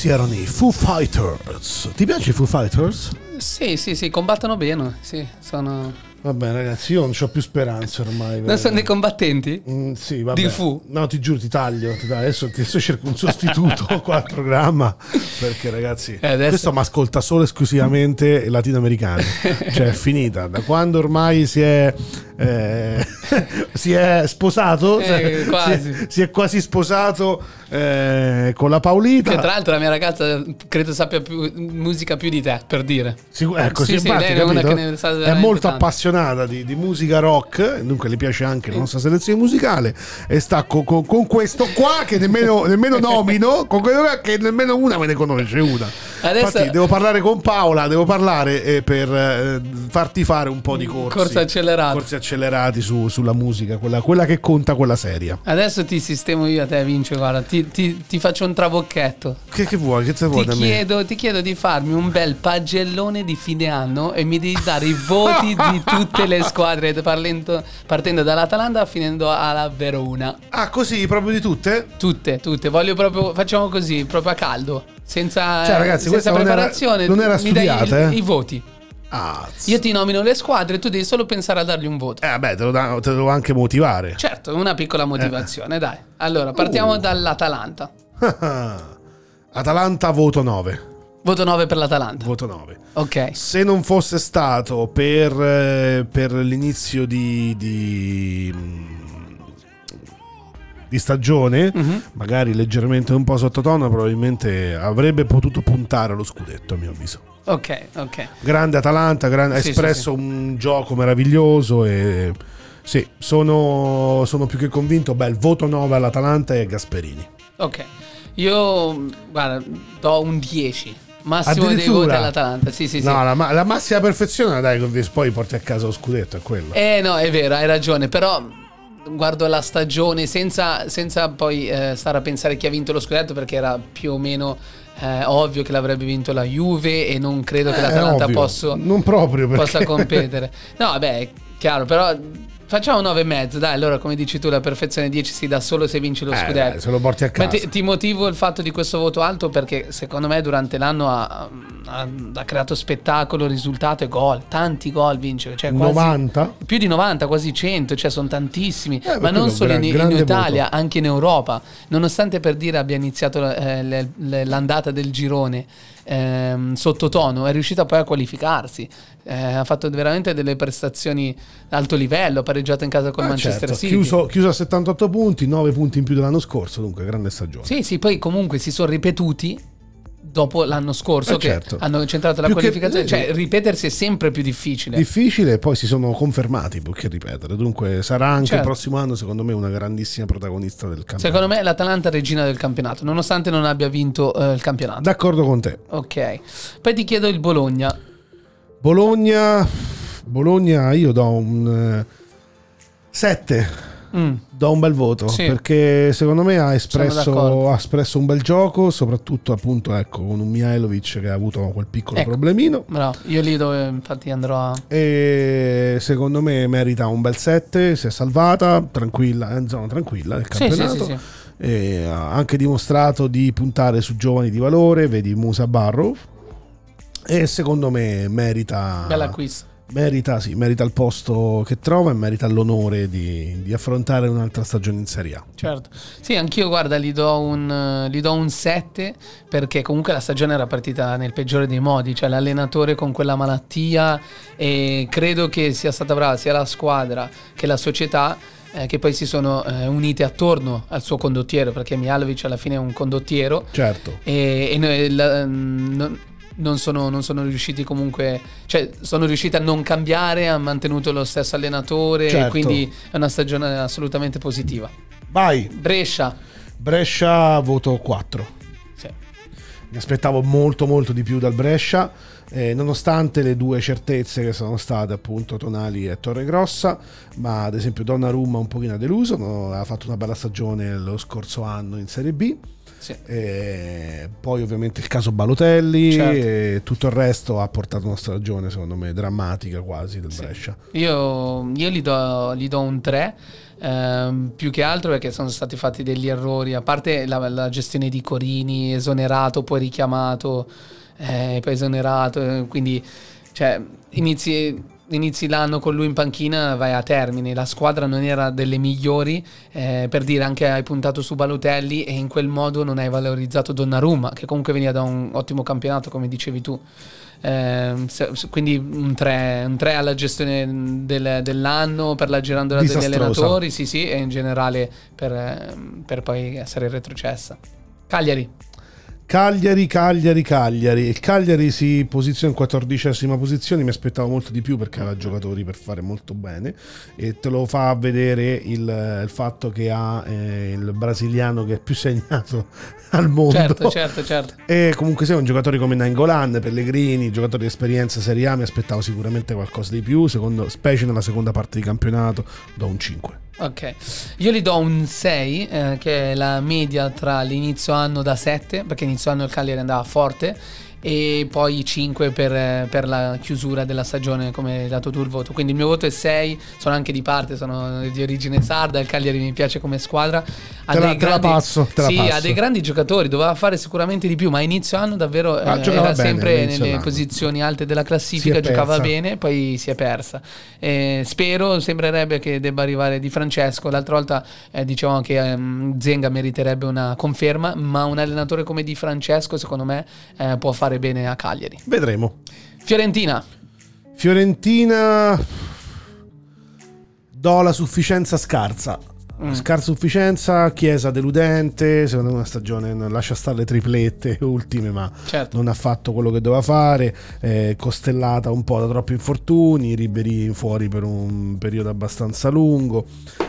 Questi erano i Foo Fighters. Ti piace i Foo Fighters? Sì, sì, sì, combattono bene. Sì, sono. Vabbè, ragazzi, io non ho più speranze ormai. Non sono dei combattenti? Mm, sì, vabbè. Di Fu? No, ti giuro, ti taglio. ti taglio. Adesso, adesso cerco un sostituto qua al programma. Perché, ragazzi, Eh, adesso- questo mi ascolta solo esclusivamente latinoamericani. cioè, è finita. Da quando ormai si è. eh, si è sposato, Eh. Si, è, si è quasi sposato eh, con la Paolita. Che tra l'altro la mia ragazza credo sappia più musica più di te, per dire. Sicu- ecco, Sì, sì, è è molto appassionata di, di musica rock, dunque le piace anche la nostra selezione musicale e sta co- co- con questo qua che nemmeno, nemmeno nomino, con quello che nemmeno una me ne conosce una. Adesso- Infatti devo parlare con Paola, devo parlare eh, per eh, farti fare un po' di corsi. Corsi accelerati. Corsi accelerati su- sulla musica, quella, quella che conta, quella seria. Adesso ti sistemo io a te, Vince. Guarda, ti, ti- ti faccio un trabocchetto. Che, che vuoi? Che te vuoi Ti chiedo, ti chiedo di farmi un bel pagellone di fine anno e mi devi dare i voti di tutte le squadre, partendo, partendo dall'Atalanta finendo alla Verona. Ah, così, proprio di tutte? Tutte, tutte. Voglio proprio, facciamo così, proprio a caldo. Senza, Cioè, ragazzi, senza questa non era- preparazione. non era mi dai studiata, i, eh? i voti. Ah, Io ti nomino le squadre, tu devi solo pensare a dargli un voto. eh, vabbè, te lo, da- te lo devo anche motivare. Certo, una piccola motivazione, dai. Allora, partiamo dall'Atalanta. Atalanta voto 9. Voto 9 per l'Atalanta. Voto 9. Ok. Se non fosse stato per, eh, per l'inizio di, di, di stagione, Mhm. magari leggermente un po' sottotono, probabilmente avrebbe potuto puntare allo scudetto, a mio avviso. Ok, ok. Grande Atalanta, grande- ha Sì, espresso un gioco meraviglioso e sì, sono, sono più che convinto. Beh, il voto 9 all'Atalanta e a Gasperini. Ok. Io, guarda, do un 10. Massimo dei voti all'Atalanta. Sì, sì, sì. No, la, ma- la massima perfezione la dai poi porti a casa lo scudetto, è quello. Eh no, è vero, hai ragione, però guardo la stagione senza, senza poi eh, stare a pensare chi ha vinto lo scudetto perché era più o meno eh, ovvio che l'avrebbe vinto la Juve e non credo che Eh, l'Atalanta posso- non proprio perché... possa competere. No, vabbè, è chiaro, però facciamo 9 e mezzo, dai, allora come dici tu la perfezione 10 si dà solo se vinci lo Eh, scudetto. dai, se lo porti a Ma casa. ti, ti motivo il fatto di questo voto alto perché secondo me durante l'anno ha, ha- ha creato spettacolo, risultato e gol. Tanti gol vince. Cioè quasi, 90? Più di 90, quasi 100, cioè sono tantissimi. Eh, Ma non solo gra- in, in Italia, voto. anche in Europa. Nonostante per dire abbia iniziato eh, l'andata del girone ehm, sottotono, è riuscita poi a qualificarsi. Eh, ha fatto veramente delle prestazioni alto livello, ha pareggiato in casa con Ah, Manchester certo, City. Chiuso, chiuso a 78 punti, 9 punti in più dell'anno scorso, dunque grande stagione. Sì, sì, poi comunque si sono ripetuti dopo l'anno scorso Eh, che certo. hanno centrato la Più che- qualificazione, cioè ripetersi è sempre più difficile. Difficile, poi si sono confermati più che ripetere. Dunque sarà anche Certo. il prossimo anno, secondo me, una grandissima protagonista del campionato. Secondo me l'Atalanta è regina del campionato, nonostante non abbia vinto eh, il campionato. D'accordo con te. ok. Poi ti chiedo il Bologna. Bologna, Bologna io do un 7. Mm, Do un bel voto Sì. perché secondo me ha espresso, ha espresso un bel gioco, soprattutto appunto ecco, con un Mihailovic che ha avuto quel piccolo Ecco. problemino. bravo, io lì dove infatti andrò a... E secondo me merita un bel 7, si è salvata, tranquilla, è in zona tranquilla del sì, campionato. sì, sì. Ha anche dimostrato di puntare su giovani di valore, vedi Musa Barrow. E secondo me merita. Merita, sì, merita il posto che trova e merita l'onore di, di affrontare un'altra stagione in Serie A. Certo. Sì, anch'io guarda, gli do, un, gli do un 7 perché comunque la stagione era partita nel peggiore dei modi, cioè l'allenatore con quella malattia e credo che sia stata brava sia la squadra che la società eh, che poi si sono eh, unite attorno al suo condottiero perché Mialovic alla fine è un condottiero Certo. e, e noi- la- mm, non, non sono, non sono riusciti comunque, cioè sono riusciti a non cambiare, ha mantenuto lo stesso allenatore, Certo. quindi è una stagione assolutamente positiva. Vai, Brescia, Brescia voto 4. sì. Mi aspettavo molto molto di più dal Brescia, eh, nonostante le due certezze che sono state appunto Tonali e Torregrossa, ma ad esempio Donnarumma un pochino ha deluso, no? ha fatto una bella stagione lo scorso anno in Serie B. Sì. E poi ovviamente il caso Balotelli Certo. e tutto il resto ha portato una stagione secondo me drammatica quasi del Brescia. Io, io gli, do, gli do un 3 ehm, più che altro perché sono stati fatti degli errori, a parte la, la gestione di Corini, esonerato, poi richiamato, eh, poi esonerato, eh, quindi cioè, inizi, inizi l'anno con lui in panchina, vai a termine, la squadra non era delle migliori, eh, per dire anche hai puntato su Balotelli e in quel modo non hai valorizzato Donnarumma, che comunque veniva da un ottimo campionato come dicevi tu. Se- quindi un 3, alla gestione del- dell'anno per la girandola degli allenatori, sì sì, e in generale per, ehm, per poi essere retrocessa. Cagliari, Cagliari, Cagliari, Cagliari. Il Cagliari si posiziona in quattordicesima posizione. Mi aspettavo molto di più perché aveva giocatori per fare molto bene. E te lo fa vedere il, il fatto che ha eh, il brasiliano che è più segnato al mondo. certo, certo, certo. E comunque sia un giocatore come Nangolan, Pellegrini, giocatori di esperienza Serie A, mi aspettavo sicuramente qualcosa di più, secondo, specie nella seconda parte di campionato, do un 5. Ok, io gli do un 6, eh, che è la media tra l'inizio anno da 7, perché inizio anno il Cagliari andava forte, e poi 5 per, per la chiusura della stagione, come hai dato tu il voto. Quindi il mio voto è 6, sono anche di parte, sono di origine sarda, il Cagliari mi piace come squadra. Ha Te la- dei te la passo, te la sì, ha passo. dei grandi giocatori, doveva fare sicuramente di più, ma a inizio anno davvero Ah, eh, era bene sempre nelle dell'anno. posizioni alte della Si classifica, giocava persa. bene, poi si è persa. Eh, spero, sembrerebbe che debba arrivare di Francesco. L'altra volta eh, dicevamo che ehm, Zenga meriterebbe una conferma, ma un allenatore come Di Francesco, secondo me, eh, può fare bene a Cagliari. Vedremo. Fiorentina, Fiorentina do la sufficienza scarsa. Mm. Scarsa sufficienza, Chiesa deludente, secondo me una stagione lascia stare le triplette ultime, ma certo. non ha fatto quello che doveva fare, eh, costellata un po' da troppi infortuni, Ribery fuori per un periodo abbastanza lungo.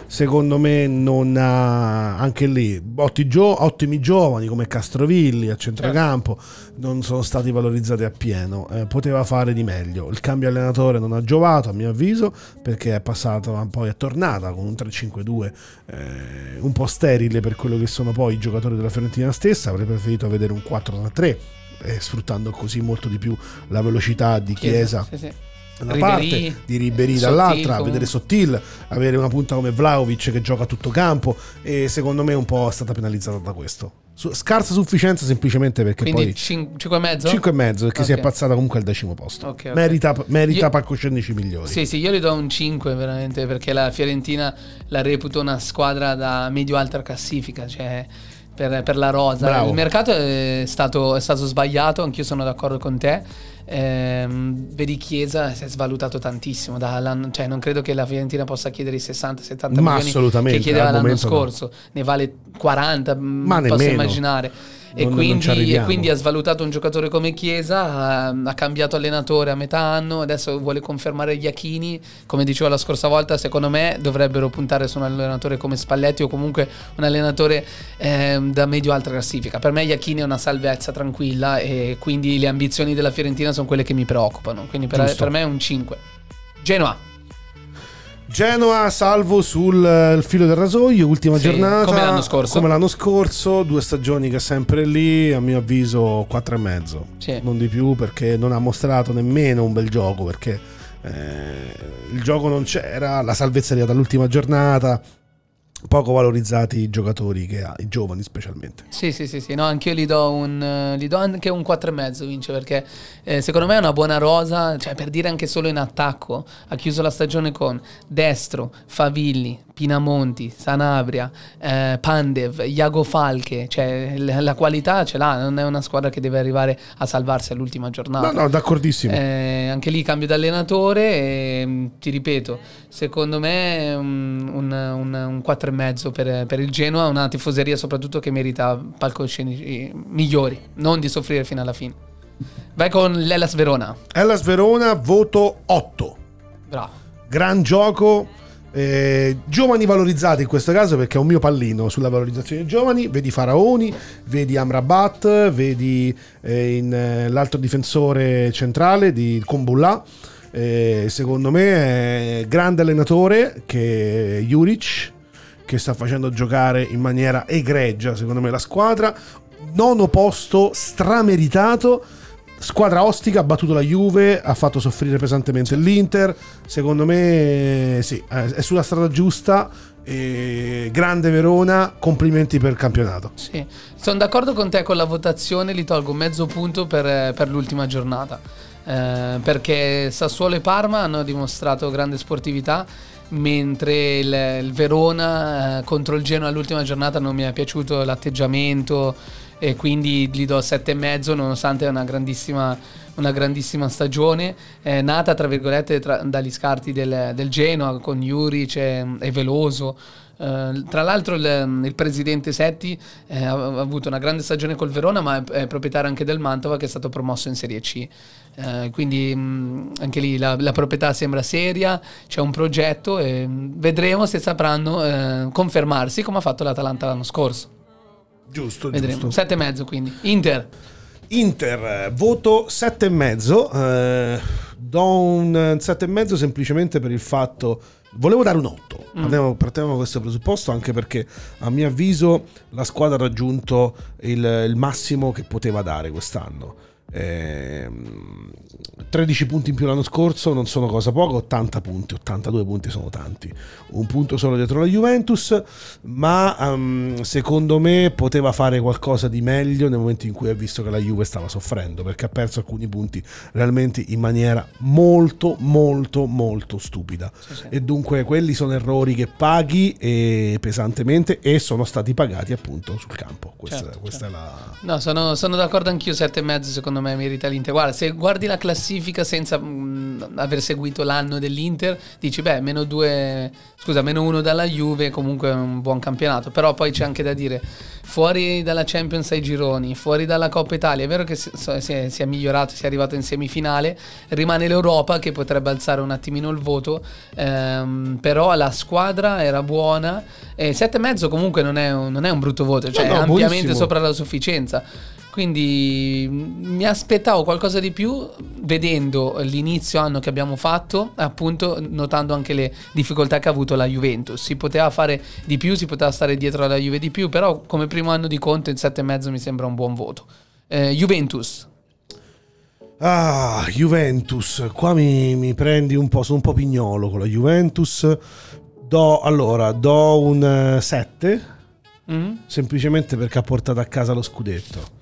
Secondo me non ha anche lì gio- ottimi giovani come Castrovilli a centrocampo non sono stati valorizzati appieno. Eh, poteva fare di meglio. Il cambio allenatore non ha giovato, a mio avviso, perché è passato poi è tornata con un 3-5-2 eh, un po' sterile per quello che sono poi i giocatori della Fiorentina stessa. Avrei preferito vedere un 4-3 eh, sfruttando così molto di più la velocità di Chiesa Sì, sì. da una parte di Ribery dall'altra, comunque. vedere Sottil, avere una punta come Vlaovic che gioca a tutto campo e secondo me un po' è stata penalizzata da questo. Scarsa sufficienza semplicemente perché Quindi poi 5 e mezzo? 5 e mezzo perché si è passata comunque al decimo posto. Ok, ok. Merita, merita Io- palcoscenici migliori. Sì, sì, io gli do un 5 veramente perché la Fiorentina la reputo una squadra da medio-alta classifica, cioè per, per la rosa. Bravo. Il mercato è stato, è stato sbagliato, anch'io sono d'accordo con te. Ehm, vedi Chiesa si è svalutato tantissimo, cioè non credo che la Fiorentina possa chiedere i 60-70 Ma milioni che chiedeva l'anno momento no. scorso, ne vale 40, Ma Ma posso nemmeno. immaginare. E Non- non quindi, e arriviamo. quindi ha svalutato un giocatore come Chiesa, ha, ha cambiato allenatore a metà anno, adesso vuole confermare Iachini, come dicevo la scorsa volta, secondo me dovrebbero puntare su un allenatore come Spalletti o comunque un allenatore ehm, da medio-alta classifica. Per me Iachini è una salvezza tranquilla e quindi le ambizioni della Fiorentina sono quelle che mi preoccupano, quindi per, per me è un 5. Genoa, Genoa salvo sul eh, filo del rasoio, ultima Sì, giornata. come l'anno scorso. Come l'anno scorso, due stagioni che è sempre lì, a mio avviso 4 e mezzo. Sì. Non di più perché non ha mostrato nemmeno un bel gioco perché eh, il gioco non c'era, la salvezza è arrivata all'ultima giornata. Poco valorizzati i giocatori che ha, i giovani specialmente. Sì, sì, sì, sì, no, anch'io gli do, un, eh, gli do anche un 4,5 vince perché eh, secondo me è una buona rosa, cioè per dire anche solo in attacco, ha chiuso la stagione con Destro, Favilli, Pinamonti, Sanabria, eh, Pandev, Iago Falche, cioè la qualità ce l'ha, non è una squadra che deve arrivare a salvarsi all'ultima giornata. No, no, d'accordissimo. Eh, anche lì cambio d'allenatore e mm, ti ripeto, secondo me mm, un, un, un 4,5 per, per il Genoa, una tifoseria soprattutto che merita palcoscenici migliori, non di soffrire fino alla fine. Vai con l'Ellas Verona. Hellas Verona, voto 8. Bravo. gran gioco. Eh, giovani valorizzati in questo caso perché è un mio pallino sulla valorizzazione dei giovani. Vedi Faraoni, vedi Amrabat, vedi eh, in, eh, l'altro difensore centrale di Kumbulla. Eh, secondo me è grande allenatore che è Juric che sta facendo giocare in maniera egregia secondo me la squadra nono posto strameritato squadra ostica ha battuto la Juve ha fatto soffrire pesantemente l'Inter secondo me sì eh, è sulla strada giusta E grande Verona, complimenti per il campionato. Sì, sono d'accordo con te con la votazione, li tolgo mezzo punto per, per l'ultima giornata. Eh, perché Sassuolo e Parma hanno dimostrato grande sportività, mentre il, il Verona eh, contro il Genoa all'ultima giornata non mi è piaciuto l'atteggiamento e quindi gli do 7,5 nonostante è una grandissima, una grandissima stagione. Eh, nata tra virgolette tra- dagli scarti del, del Genoa con Juric e, e Veloso. Eh, tra l'altro il, il presidente Setti eh, ha, avuto una grande stagione col Verona ma è, è proprietario anche del Mantova che è stato promosso in Serie C. Eh, quindi mh, anche lì la, la proprietà sembra seria c'è un progetto e vedremo se sapranno eh, confermarsi come ha fatto l'Atalanta l'anno scorso Giusto, vedremo giusto. 7,5 quindi Inter Inter, voto 7,5. Eh, do un 7,5 semplicemente per il fatto. Volevo dare un 8. Mm. Andiamo, partiamo da questo presupposto anche perché a mio avviso la squadra ha raggiunto il, il massimo che poteva dare quest'anno. Ehm, 13 punti in più l'anno scorso non sono cosa poca, 80 punti, 82 punti sono tanti. Un punto solo dietro la Juventus, ma ehm, secondo me poteva fare qualcosa di meglio nel momento in cui ha visto che la Juve stava soffrendo, perché ha perso alcuni punti realmente in maniera molto molto molto stupida. sì. E dunque quelli sono errori che paghi e pesantemente e sono stati pagati appunto sul campo. Questa, Certo, questa è la No, sono, sono d'accordo anch'io, 7,5 secondo me merita l'Inter. Guarda, se guardi la classifica senza mh, aver seguito l'anno dell'Inter, dici, beh, meno 2, scusa, meno 1 dalla Juve, comunque è un buon campionato. Però poi c'è anche da dire, fuori dalla Champions ai gironi, fuori dalla Coppa Italia, è vero che si, è, si è migliorato, si è arrivato in semifinale, rimane l'Europa che potrebbe alzare un attimino il voto, ehm, però la squadra era buona e 7,5 comunque non è un, non è un brutto voto, cioè no, è ampiamente buonissimo. sopra la sufficienza. Quindi mi aspettavo qualcosa di più vedendo l'inizio anno che abbiamo fatto, appunto notando anche le difficoltà che ha avuto la Juventus. Si poteva fare di più, si poteva stare dietro alla Juve di più, però come primo anno di Conte il 7,5 mi sembra un buon voto. Eh, Juventus, Ah, Juventus, qua mi, mi prendi un po', sono un po' pignolo con la Juventus. Do, allora, do un 7, Mhm. semplicemente perché ha portato a casa lo scudetto.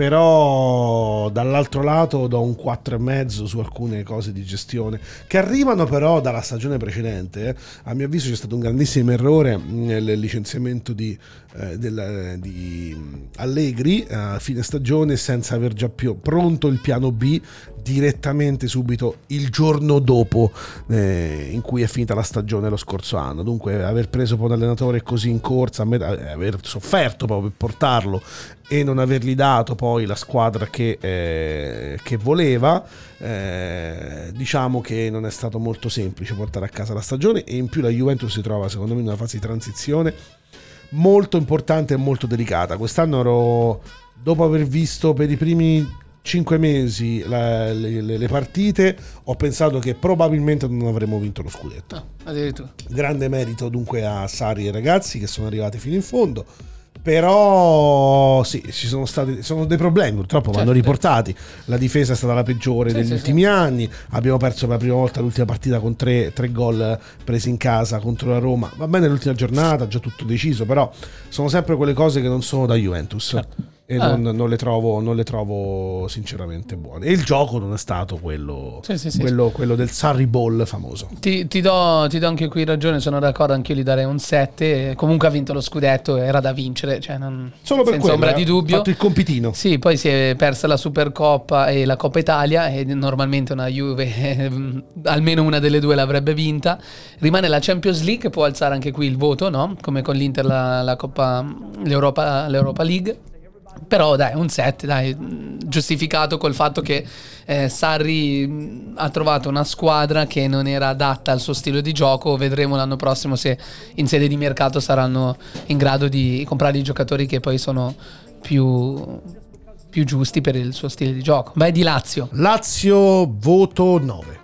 Però dall'altro lato do un 4,5 su alcune cose di gestione che arrivano però dalla stagione precedente. eh. A mio avviso c'è stato un grandissimo errore nel licenziamento di, eh, del- di mm, Allegri a fine stagione senza aver già più pronto il piano B direttamente subito il giorno dopo eh, in cui è finita la stagione lo scorso anno. Dunque aver preso poi un allenatore così in corsa, eh, aver sofferto proprio per portarlo e non avergli dato poi la squadra che, eh, che voleva, eh, diciamo che non è stato molto semplice portare a casa la stagione e in più la Juventus si trova secondo me in una fase di transizione molto importante e molto delicata. Quest'anno ero, dopo aver visto per i primi 5 mesi la- le, le- partite, ho pensato che probabilmente non avremmo vinto lo scudetto. no, addirittura. Grande merito dunque a Sari e ragazzi che sono arrivati fino in fondo. Però sì, ci sono stati sono dei problemi, purtroppo vanno Certo. riportati. La difesa è stata la peggiore Sì, degli sì, ultimi anni. Abbiamo perso per la prima volta l'ultima partita con tre, tre gol presi in casa contro la Roma. Va bene l'ultima giornata, già tutto deciso, però sono sempre quelle cose che non sono da Juventus. Certo. E Ah. non, non le trovo, non le trovo sinceramente buone. E il gioco non è stato quello, Sì, sì, sì. quello, quello del Sarri Ball famoso. Ti, ti do, ti do anche qui ragione, sono d'accordo, anche io gli darei un 7. Comunque ha vinto lo scudetto, era da vincere, cioè non, Solo per senza quello, ombra eh. di Ha dubbio. fatto il compitino. Sì, poi si è persa la Supercoppa e la Coppa Italia e normalmente una Juve almeno una delle due l'avrebbe vinta. Rimane la Champions League, che può alzare anche qui il voto, no? Come con l'Inter la, la Coppa l'Europa, l'Europa League. Però dai, un 7, dai, mh, giustificato col fatto che eh, Sarri mh, ha trovato una squadra che non era adatta al suo stile di gioco. Vedremo l'anno prossimo se in sede di mercato saranno in grado di comprare i giocatori che poi sono più, più giusti per il suo stile di gioco. Vai di Lazio, Lazio voto 9.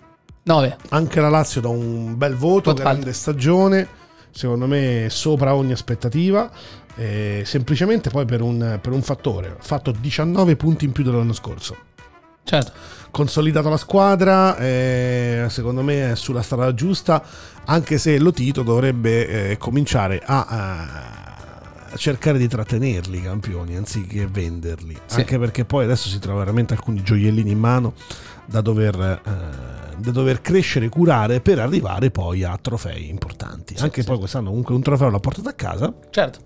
9. Anche la Lazio da un bel voto, Voto grande alto. stagione, secondo me sopra ogni aspettativa. Eh, semplicemente poi per un, per un fattore, ha fatto 19 punti in più dell'anno scorso. Certo. consolidato la squadra, eh, secondo me è sulla strada giusta, anche se Lotito dovrebbe eh, cominciare a, a cercare di trattenerli i campioni anziché venderli, Sì. anche perché poi adesso si trova veramente alcuni gioiellini in mano da dover, eh, da dover crescere, curare per arrivare poi a trofei importanti. anche poi quest'anno comunque un trofeo l'ha portato a casa, Certo.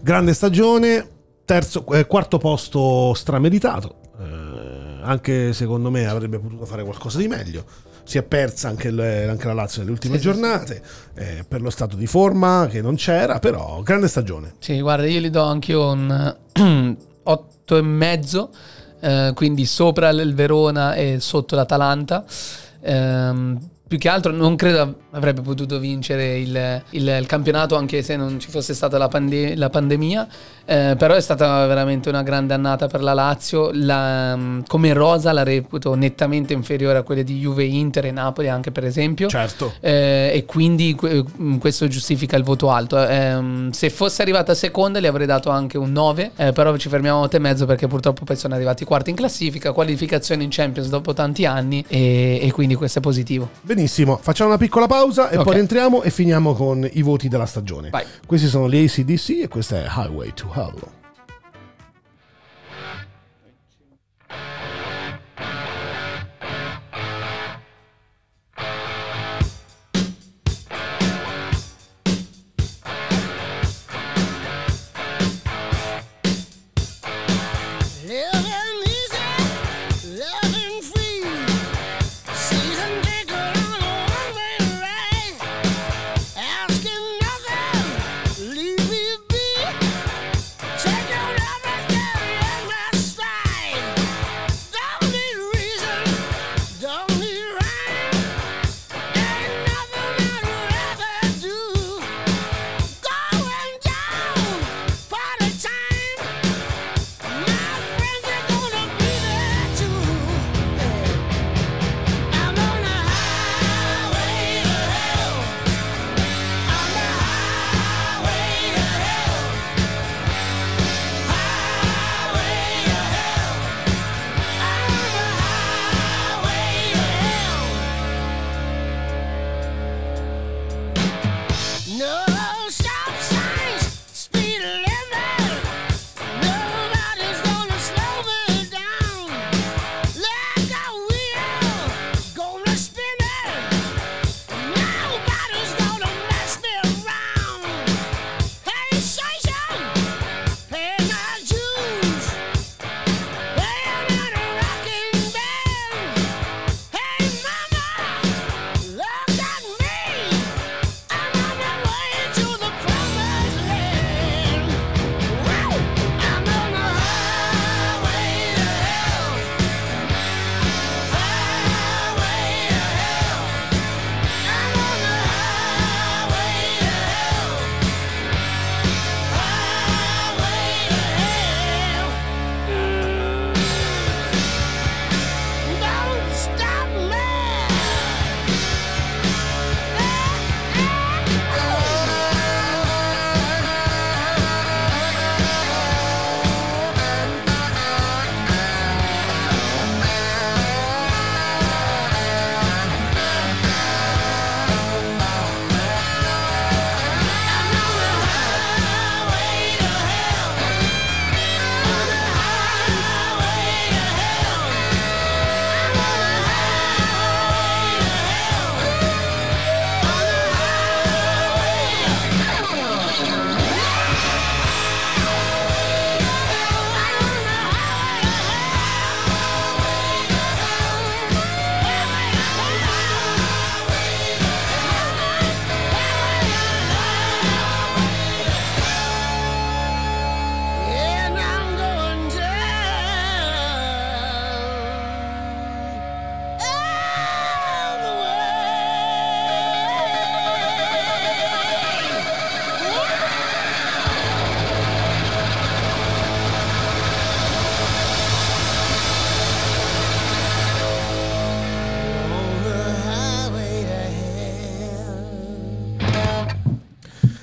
Grande stagione, terzo, eh, quarto posto strameritato. eh, anche secondo me avrebbe potuto fare qualcosa di meglio. Si è persa anche, il- anche la Lazio nelle ultime Sì, giornate eh, per lo stato di forma che non c'era, però grande stagione. Sì, guarda, io gli do anch'io un 8 e mezzo, eh, quindi sopra il Verona e sotto l'Atalanta. Ehm, più che altro non credo avrebbe potuto vincere il, il- il campionato anche se non ci fosse stata la, pande- la pandemia, eh, però è stata veramente una grande annata per la Lazio. La- come rosa la reputo nettamente inferiore a quelle di Juve, Inter e Napoli anche per esempio. Certo. Eh, e quindi que- mh, questo giustifica il voto alto. Ehm, se fosse arrivata seconda gli avrei dato anche un 9, eh, però ci fermiamo a 8 e mezzo perché purtroppo poi sono arrivati quarti in classifica, qualificazione in Champions dopo tanti anni e, e quindi questo è positivo. Benissimo, facciamo una piccola pausa e Ok. poi rientriamo e finiamo con i voti della stagione. Vai. Questi sono gli ACDC e questa è Highway to Hell.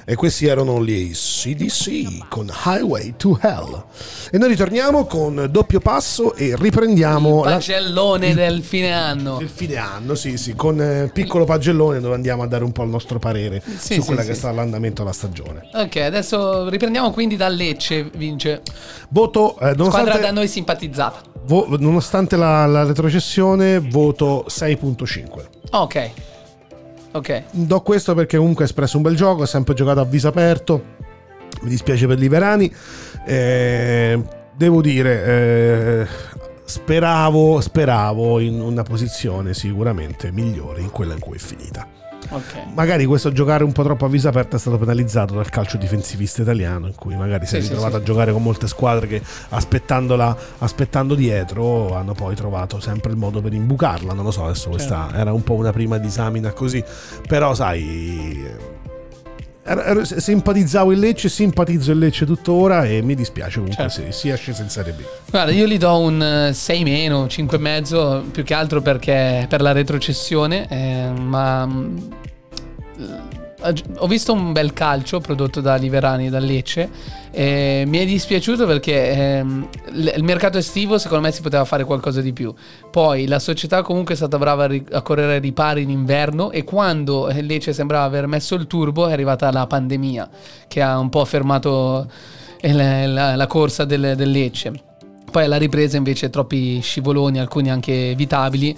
E questi erano gli CDC con Highway to Hell. E noi ritorniamo con doppio passo e riprendiamo la- Pagellone del fine anno. il fine anno, sì, sì, con eh, piccolo pagellone dove andiamo a dare un po' il nostro parere Sì, su sì, quella sì. che sta l'andamento della stagione. Ok, adesso riprendiamo quindi da Lecce, vince. Voto, eh, Squadra nonostante, da noi simpatizzata. vo- nonostante la, la retrocessione, voto 6.5. Ok. Ok. Do questo perché comunque ha espresso un bel gioco, ha sempre giocato a viso aperto. Mi dispiace per Liverani. Eh, devo dire, eh, speravo, speravo in una posizione sicuramente migliore in quella in cui è finita. Ok. Magari questo giocare un po' troppo a viso aperto è stato penalizzato dal calcio difensivista italiano, in cui magari si è Sì, sì, ritrovato sì. a giocare con molte squadre che aspettandola, aspettando dietro hanno poi trovato sempre il modo per imbucarla. Non lo so, adesso questa Certo. era un po' una prima disamina così, però sai. Simpatizzavo il Lecce, simpatizzo il Lecce tuttora e mi dispiace comunque Certo. se si esce in Serie B. Guarda, io gli do un 6 meno, 5 e mezzo, più che altro perché per la retrocessione, eh, ma mm, ho visto un bel calcio prodotto da Liverani e da Lecce. e mi è dispiaciuto perché ehm, l- il mercato estivo secondo me si poteva fare qualcosa di più. Poi la società comunque è stata brava a, ri- a correre ai ripari in inverno e quando eh, Lecce sembrava aver messo il turbo è arrivata la pandemia che ha un po' fermato eh, la, la- la corsa del, del Lecce. Poi alla ripresa invece troppi scivoloni, alcuni anche evitabili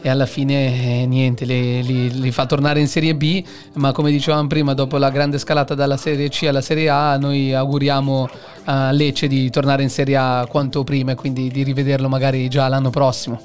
e alla fine eh, niente, li, li- li fa tornare in Serie B, ma come dicevamo prima, dopo la grande scalata dalla Serie C alla Serie A, noi auguriamo a Lecce di tornare in Serie A quanto prima e quindi di rivederlo magari già l'anno prossimo.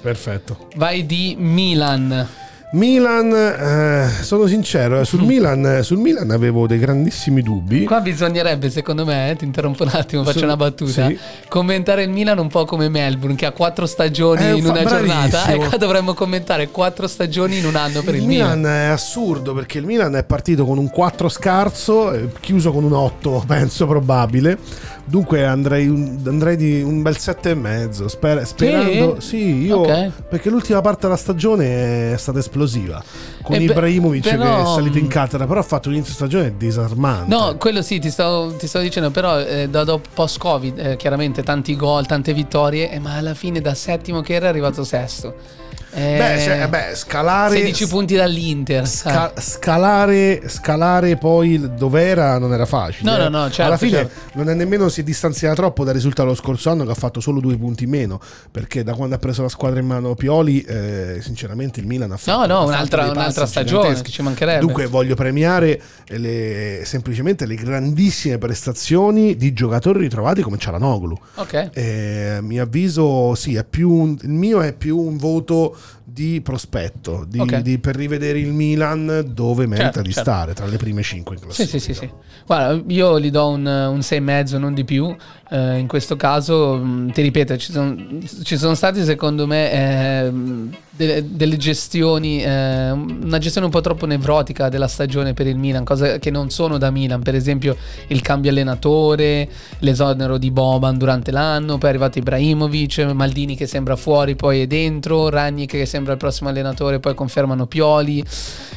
Perfetto. Vai di Milan. Milan, eh, sono sincero, eh, sul, Milan, sul Milan avevo dei grandissimi dubbi. Qua bisognerebbe, secondo me, eh, ti interrompo un attimo, faccio Su- una battuta. sì. Commentare il Milan un po' come Melbourne, che ha quattro stagioni Eh, in una giornata. bravissimo. E qua dovremmo commentare quattro stagioni in un anno per il, Milan. è assurdo perché il Milan è partito con un 4 scarso, eh, chiuso con un 8, penso probabile. Dunque andrei, un- andrei di un bel 7,5. Sper- sperando, sì, io Ok. perché l'ultima parte della stagione è stata esplosiva. Con Eh Ibrahimovic che però- è salito in cattedra, però ha fatto un inizio stagione disarmante. No, quello sì, ti stavo, ti stavo dicendo, però eh, da, dopo post-Covid, eh, chiaramente tanti gol, tante vittorie, eh, ma alla fine da settimo che era è arrivato sesto. Eh, beh, se- beh, scalare 16 punti dall'Inter. Sca- scalare, scalare poi dove era non era facile. No, eh. no, no, certo, Alla fine certo. non è nemmeno si distanziava troppo dal risultato lo scorso anno che ha fatto solo due punti in meno. Perché da quando ha preso la squadra in mano Pioli, eh, sinceramente il Milan ha fatto. No, no, fatto un'altra, un'altra stagione, ci mancherebbe. Dunque voglio premiare le- semplicemente le grandissime prestazioni di giocatori ritrovati come Cialanoglu. ok. Eh, a mio avviso, sì, è più un- il mio è più un voto di prospetto di- Ok. di- per rivedere il Milan dove merita Certo, di certo. stare tra le prime 5 in Sì, classifica. sì, sì, sì. Guarda, io gli do un, un 6,5, non di più. Eh, in questo caso, mh, ti ripeto, ci sono, ci sono stati secondo me ehm, delle, delle gestioni, eh, una gestione un po' troppo nevrotica della stagione per il Milan, cose che non sono da Milan. Per esempio, il cambio allenatore, l'esonero di Boban durante l'anno, poi è arrivato Ibrahimovic, Maldini che sembra fuori, poi è dentro, Ragni che sembra il prossimo allenatore, poi confermano Pioli.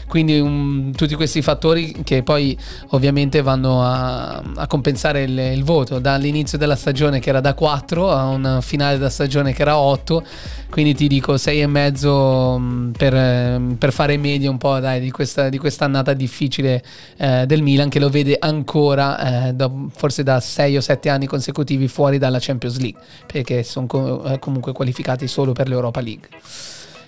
Quindi um, tutti questi fattori che poi ovviamente vanno a, a compensare il, il voto dall'inizio della stagione che era da 4 a un finale della stagione che era 8 quindi ti dico 6,5 mm, per, ehm, per fare media un po' dai, di, questa, di quest'annata difficile eh, del Milan che lo vede ancora eh, da- forse da 6 o 7 anni consecutivi fuori dalla Champions League perché sono co- eh, comunque qualificati solo per l'Europa League.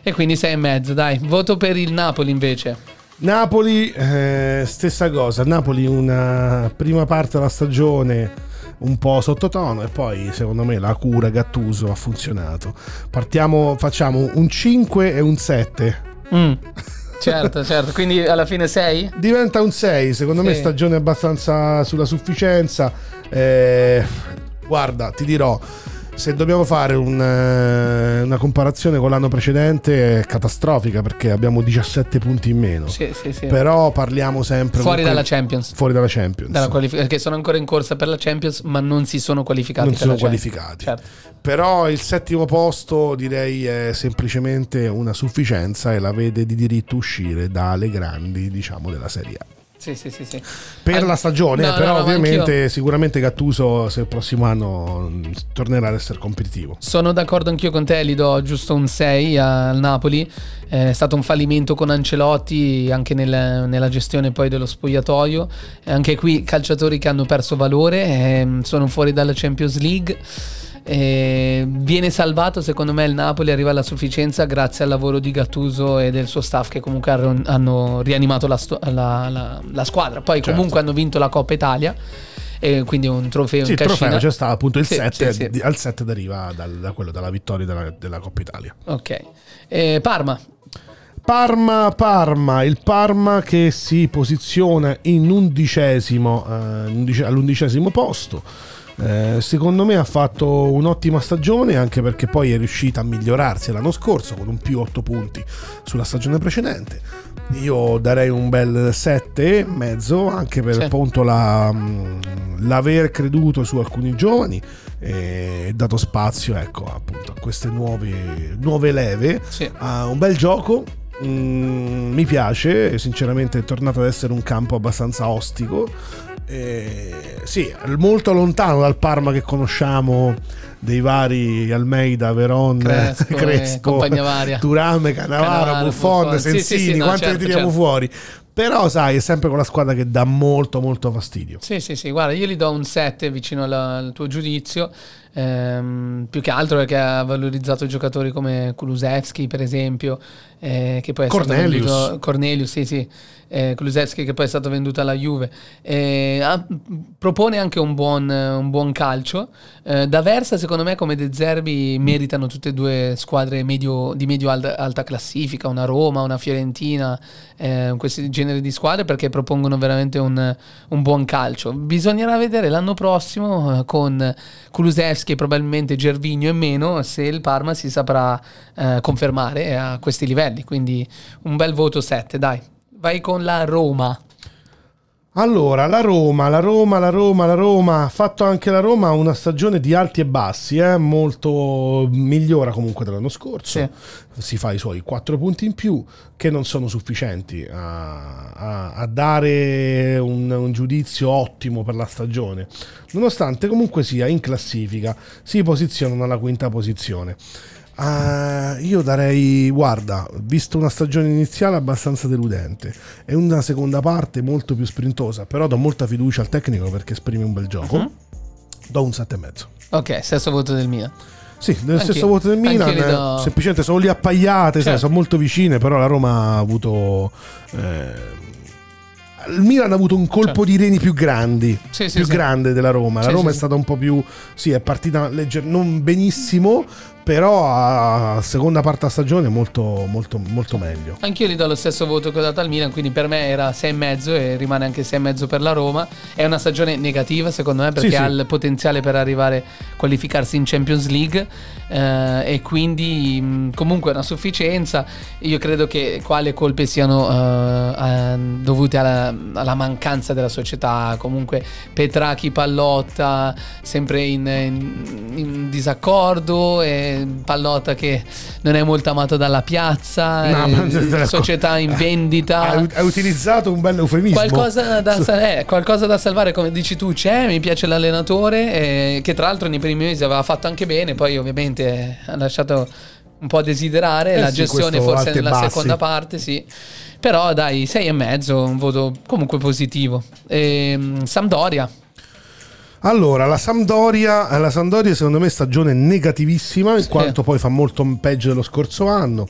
E quindi 6,5 dai. Voto per il Napoli invece. Napoli, eh, stessa cosa. Napoli una prima parte della stagione un po' sottotono e poi secondo me la cura Gattuso ha funzionato. Partiamo, facciamo un 5 e un 7. Mm. Certo, certo. Quindi alla fine 6? Diventa un 6, secondo me Sì. stagione abbastanza sulla sufficienza. Eh, guarda, ti dirò, se dobbiamo fare un, eh, una comparazione con l'anno precedente è catastrofica perché abbiamo 17 punti in meno. Sì, sì, sì. Però parliamo sempre Fuori dalla Champions. Fuori dalla Champions. Dalla qualific- perché sono ancora in corsa per la Champions, ma non si sono qualificati. non sono qualificati. Certo. Però il settimo posto direi è semplicemente una sufficienza e la vede di diritto uscire dalle grandi, diciamo, della Serie A. Sì, sì, sì, sì. per An- la stagione, No, no, però no, ma ovviamente sicuramente Gattuso se il prossimo anno tornerà ad essere competitivo. Sono d'accordo anch'io con te, gli do giusto un 6 al Napoli. Eh, È stato un fallimento con Ancelotti anche nel- nella gestione poi dello spogliatoio. Anche qui calciatori che hanno perso valore, ehm, sono fuori dalla Champions League. Eh, viene salvato secondo me il Napoli arriva alla sufficienza grazie al lavoro di Gattuso e del suo staff che comunque hanno, rianimato la, sto- la- la- la squadra poi Certo. comunque hanno vinto la Coppa Italia e quindi un trofeo Sì, in il trofeo cascina c'è stato appunto il Sì, 7, sì, sì. di- al 7 deriva dal- da quello, dalla vittoria della, della Coppa Italia. ok Eh, Parma Parma, Parma, il Parma che si posiziona in undicesimo, eh, undice- all'undicesimo posto. Eh, secondo me ha fatto un'ottima stagione anche perché poi è riuscita a migliorarsi l'anno scorso con un più 8 punti sulla stagione precedente. Io darei un bel 7 e mezzo anche per Sì. appunto la, mh, l'aver creduto su alcuni giovani e dato spazio ecco, appunto, a queste nuove, nuove leve. Sì. Ha un bel gioco, mm, mi piace, sinceramente è tornato ad essere un campo abbastanza ostico. Eh, sì, molto lontano dal Parma che conosciamo dei vari Almeida, Veron, Crespo e compagnia varia. Turame, Cannavaro, Buffon, Buffon. Sì, sì, Sensini, sì, no, quanti certo, ne tiriamo certo. fuori? Però sai, è sempre quella squadra che dà molto molto fastidio. Sì, sì, sì, guarda, io gli do un 7 vicino alla- al tuo giudizio, ehm, più che altro perché ha valorizzato giocatori come Kulusevski, per esempio, eh, che poi è Cornelius. stato venduto... Cornelius, sì, sì, eh, Kulusevski che poi è stato venduto alla Juve. Eh, ha- propone anche un buon, un buon calcio. Eh, da Versa, secondo me, come De Zerbi, meritano tutte e due squadre medio- di medio-alta alta classifica, una Roma, una Fiorentina, eh, questi generi di squadre perché propongono veramente un, un buon calcio. Bisognerà vedere l'anno prossimo eh, con Kulusevski e probabilmente Gervigno e meno se il Parma si saprà eh, confermare a questi livelli. Quindi un bel voto 7, dai. Vai con la Roma. Allora, la Roma, la Roma, la Roma, la Roma, ha fatto anche la Roma una stagione di alti e bassi, eh, molto migliora comunque dell'anno scorso. Sì. Si fa i suoi 4 punti in più che non sono sufficienti a, a- a dare un, un giudizio ottimo per la stagione, nonostante comunque sia in classifica, si posizionano alla quinta posizione. Ah, io darei, guarda, visto una stagione iniziale abbastanza deludente e una seconda parte molto più sprintosa, però do molta fiducia al tecnico perché esprime un bel gioco. Mhm. Do un 7,5. Ok, stesso voto del Milan. Sì, nel Anche- stesso voto del Milan, do- semplicemente sono lì appaiate, sai, Certo. sono molto vicine, però la Roma ha avuto... eh, il Milan ha avuto un colpo Certo. di reni più grandi, Sì, sì, più sì. grande della Roma. La Roma è stata un po' più... Sì, è partita legger- non benissimo, però a seconda parte a stagione molto, molto, molto meglio. Anch'io gli do lo stesso voto che ho dato al Milan, quindi per me era 6,5 e rimane anche 6,5 per la Roma. È una stagione negativa secondo me perché Sì, sì. ha il potenziale per arrivare a qualificarsi in Champions League e quindi mh, comunque è una sufficienza. Io credo che qua le colpe siano eh, eh, dovute alla, alla mancanza della società. Comunque Petrachi, Pallotta sempre in, in- in disaccordo e Pallotta che non è molto amato dalla piazza, No, eh, società in vendita. Hai, hai utilizzato un bel eufemismo. Qualcosa da, eh, qualcosa da salvare, come dici tu, c'è. Mi piace l'allenatore, eh, che tra l'altro nei primi mesi aveva fatto anche bene. Poi, ovviamente, ha lasciato un po' a desiderare. Eh la sì, gestione, forse e nella bassi. seconda parte, sì. Però, dai, 6 e mezzo, un voto comunque positivo. Ehm, Sampdoria, Allora, la Sampdoria, la Sampdoria secondo me è stagione negativissima, in Sì. quanto poi fa molto peggio dello scorso anno.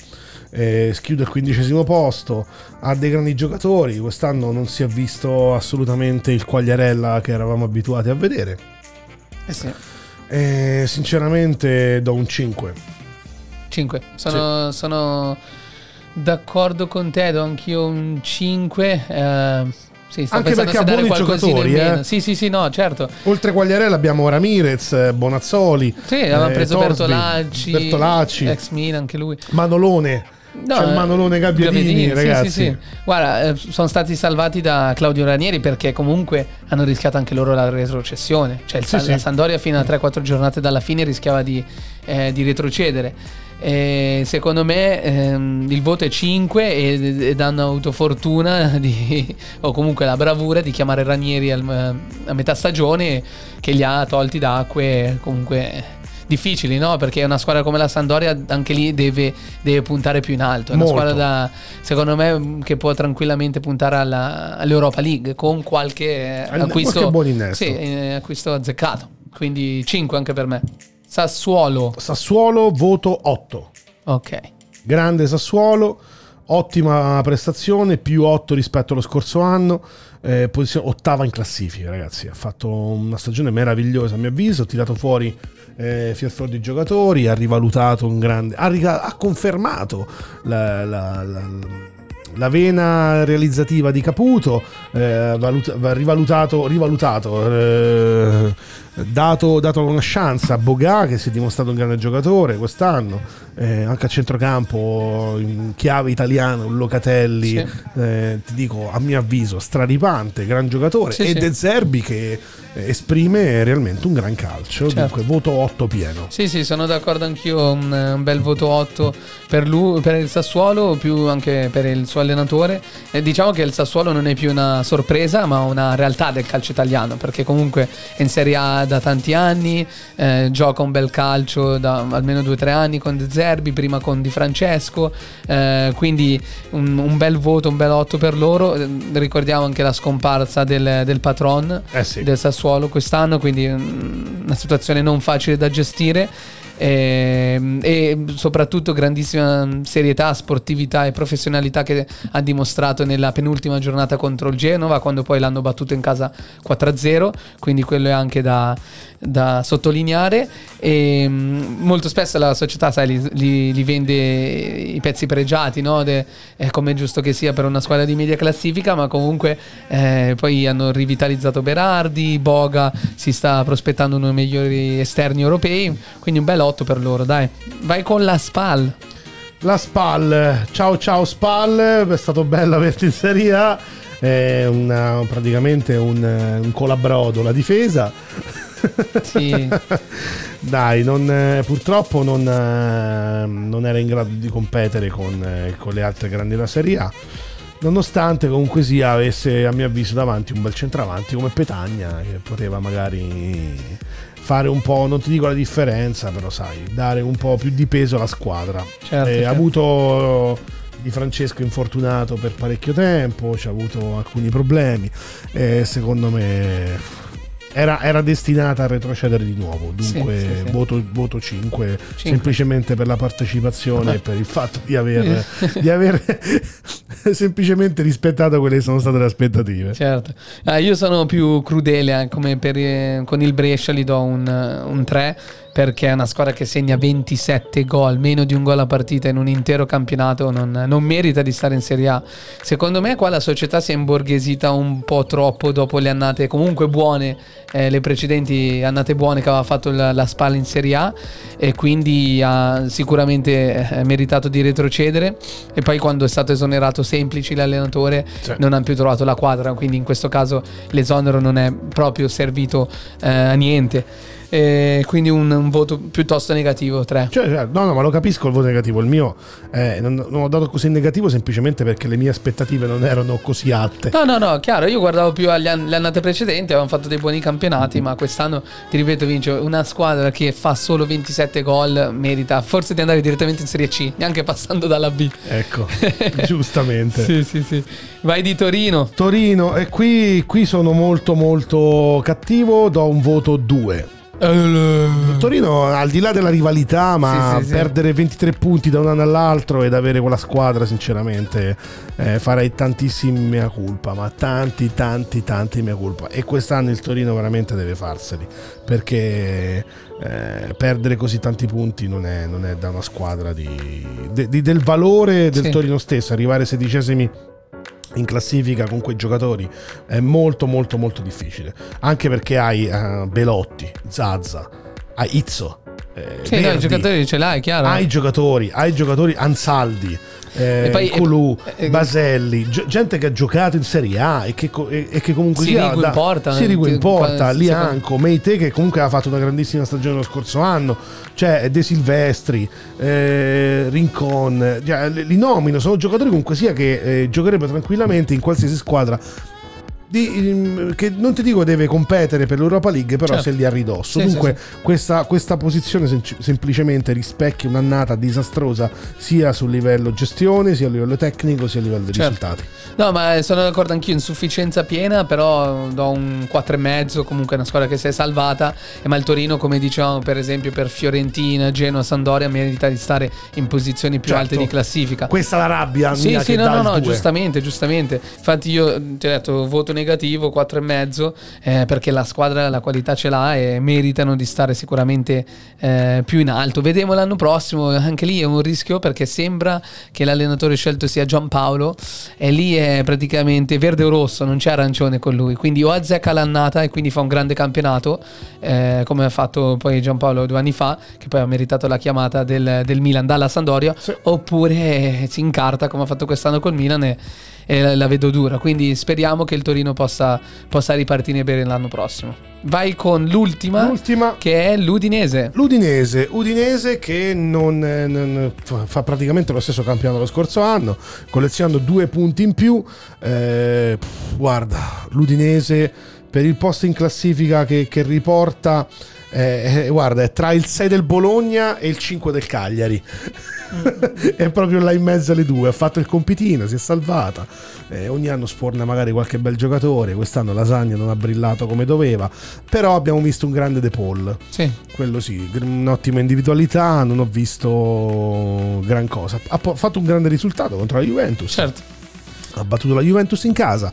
Eh, schiude il quindicesimo posto, ha dei grandi giocatori. Quest'anno non si è visto assolutamente il Quagliarella che eravamo abituati a vedere. eh sì, Eh, sinceramente do un 5. 5. Sono, sono d'accordo con te, do anch'io un 5. Eh, sì, sto Anche perché ha buoni giocatori, eh. Sì, sì, sì, no, certo. Oltre Quagliarella abbiamo Ramirez, eh, Bonazzoli, Sì, avevamo eh, preso Torsby, Bertolacci, Bertolacci, ex Milan anche lui. Manolone. No, C'è eh, Manolone Gabbiadini, Gabbiadini, ragazzi. sì, sì. Guarda, eh, sono stati salvati da Claudio Ranieri perché comunque hanno rischiato anche loro la retrocessione. Cioè il Sì, la Sandoria fino a 3-4 giornate dalla fine rischiava di, eh, di retrocedere. E secondo me ehm, il voto è 5 ed, ed hanno avuto fortuna di, o comunque la bravura di chiamare Ranieri al- a metà stagione che li ha tolti da acque comunque difficili, no? Perché una squadra come la Sandoria anche lì deve, deve puntare più in alto. È una Molto. squadra da, secondo me che può tranquillamente puntare alla- all'Europa League con qualche Qualche acquisto, innesto. sì, eh, acquisto azzeccato. Quindi 5 anche per me. Sassuolo, Sassuolo, voto 8. ok. Grande Sassuolo, ottima prestazione, più 8 rispetto allo scorso anno. eh, posizione ottava in classifica, ragazzi. Ha fatto una stagione meravigliosa, a mio avviso. Ha tirato fuori eh, fior fior di giocatori, ha rivalutato un grande. Ha, ha confermato la, la- la- la vena realizzativa di Caputo, eh, valuta- va rivalutato, rivalutato eh, dato, dato una chance a Boga che si è dimostrato un grande giocatore quest'anno, eh, anche a centrocampo in chiave italiana, un Locatelli, Sì. eh, ti dico a mio avviso straripante, gran giocatore, Sì, e sì. De Zerbi che esprime realmente un gran calcio, Certo. dunque voto 8 pieno. Sì, sì, sono d'accordo anch'io. Un, un bel voto 8 per lui, per il Sassuolo, più anche per il suo allenatore. E diciamo che il Sassuolo non è più una sorpresa, ma una realtà del calcio italiano, perché comunque in Serie A da tanti anni, eh, gioca un bel calcio da almeno 2-3 anni con De Zerbi, prima con Di Francesco. eh, quindi un, un bel voto, un bel 8 per loro. Eh, Ricordiamo anche la scomparsa del, del patron Eh sì. del Sassuolo quest'anno, quindi mm, una situazione non facile da gestire. Ehm, E, soprattutto grandissima serietà, sportività e professionalità che ha dimostrato nella penultima giornata contro il Genova quando poi l'hanno battuto in casa 4-0 quindi quello è anche da, da sottolineare e mm, molto spesso la società sai, li, li- li vende i pezzi pregiati no? De- è come giusto che sia per una squadra di media classifica ma comunque eh, poi hanno rivitalizzato Berardi Boga si sta prospettando uno dei migliori esterni europei quindi un bel 8 per loro dai vai con la SPAL La Spal, ciao ciao Spal, è stato bello averti in Serie A. È una- praticamente un, un colabrodo la difesa. Sì. Dai, non, eh, purtroppo non, eh, non era in grado di competere con, eh, con le altre grandi della Serie A. Nonostante comunque sia avesse a mio avviso davanti un bel centravanti come Petagna che poteva magari fare un po', non ti dico la differenza, però sai, dare un po' più di peso alla squadra. Certo, Eh, certo. Ha avuto Di Francesco infortunato per parecchio tempo, ci ha avuto alcuni problemi e secondo me era, era destinata a retrocedere di nuovo. Dunque Sì, sì, sì. Voto, voto 5, semplicemente per la partecipazione e per il fatto di aver, di aver semplicemente rispettato quelle che sono state le aspettative. Certo, Ah, io sono più crudele eh, come per, eh, con il Brescia gli do un, un 3 perché è una squadra che segna 27 gol, meno di un gol a partita in un intero campionato, non, non merita di stare in Serie A. Secondo me qua la società si è imborghesita un po' troppo dopo le annate comunque buone, eh, le precedenti annate buone che aveva fatto la, la spalla in Serie A e quindi ha sicuramente eh, meritato di retrocedere e poi quando è stato esonerato Semplici l'allenatore Sì. non hanno più trovato la quadra, quindi in questo caso l'esonero non è proprio servito eh, a niente. E quindi un, un voto piuttosto negativo, 3. Cioè, cioè, no, no, ma lo capisco il voto negativo. Il mio eh, non, non ho dato così negativo semplicemente perché le mie aspettative non erano così alte. No, no, no, chiaro, io guardavo più agli an- alle annate precedenti, avevamo fatto dei buoni campionati, ma quest'anno, ti ripeto, vince una squadra che fa solo 27 gol, merita forse di andare direttamente in Serie C, neanche passando dalla B. Ecco, giustamente. Sì, sì, sì. Vai di Torino. Torino, e qui, qui sono molto molto cattivo, do un voto 2. Torino, al di là della rivalità, ma Sì, sì, sì. perdere 23 punti da un anno all'altro ed avere quella squadra, sinceramente, eh, farei tantissimi mea culpa, ma tanti, tanti, tanti mea culpa. E quest'anno il Torino veramente deve farseli, perché eh, perdere così tanti punti non è, non è da una squadra di, de- di- del valore del Sì. Torino stesso, arrivare sedicesimi in classifica con quei giocatori è molto molto molto difficile anche perché hai eh, Belotti, Zazza hai Izzo eh, Sì, no, i giocatori ce l'hai, chiaro. hai giocatori hai giocatori Ansaldi eh, poi- Colù, e- e- Baselli, gi- gente che ha giocato in Serie A e che, co- e- e che comunque sia Sirigu in porta, Sirigu in eh, porta, sì, Lianco, Meite che comunque ha fatto una grandissima stagione lo scorso anno, cioè De Silvestri, eh, Rincon, li li nomino, sono giocatori comunque sia che eh, giocherebbero tranquillamente in qualsiasi squadra. Di- ehm, che non ti dico deve competere per l'Europa League, però Certo. se lì a ridosso. Sì, Dunque, sì, Questa, questa posizione sem- semplicemente rispecchia un'annata disastrosa sia sul livello gestione, sia a livello tecnico, sia a livello di Certo. risultati. No, ma sono d'accordo anch'io, insufficienza piena, però do un 4,5, comunque è una squadra che si è salvata, e ma il Torino, come dicevamo per esempio per Fiorentina, Genoa, Sandoria, merita di stare in posizioni più Certo. alte di classifica. Questa è la rabbia Sì, sì, no, no, no, giustamente, giustamente. Infatti io ti ho detto voto negativo, 4,5, eh, perché la squadra la qualità ce l'ha e meritano di stare sicuramente eh, più in alto. Vedremo l'anno prossimo, anche lì è un rischio perché sembra che l'allenatore scelto sia Giampaolo e lì è praticamente verde o rosso, non c'è arancione con lui, quindi o azzecca l'annata e quindi fa un grande campionato, eh, come ha fatto poi Giampaolo due anni fa, che poi ha meritato la chiamata del, del Milan dalla Sandoria, Sì. oppure si incarta come ha fatto quest'anno col Milan e, e la, vedo dura. Quindi speriamo che il Torino possa, possa ripartire bene l'anno prossimo. Vai con l'ultima, L'ultima che è l'Udinese. L'Udinese, Udinese che non, eh, non- fa praticamente lo stesso campionato dello scorso anno, collezionando due punti in più. Eh, guarda, l'Udinese per il posto in classifica che, che riporta, eh, eh, guarda, è tra il 6 del Bologna e il 5 del Cagliari. è proprio là in mezzo alle due. Ha fatto il compitino, si è salvata. Eh, ogni anno sporna magari qualche bel giocatore. Quest'anno Lasagna non ha brillato come doveva. Però abbiamo visto un grande De Paul. Sì. Quello sì, un'ottima individualità, non ho visto gran cosa. Ha fatto un grande risultato contro la Juventus. Certo. Ha battuto la Juventus in casa.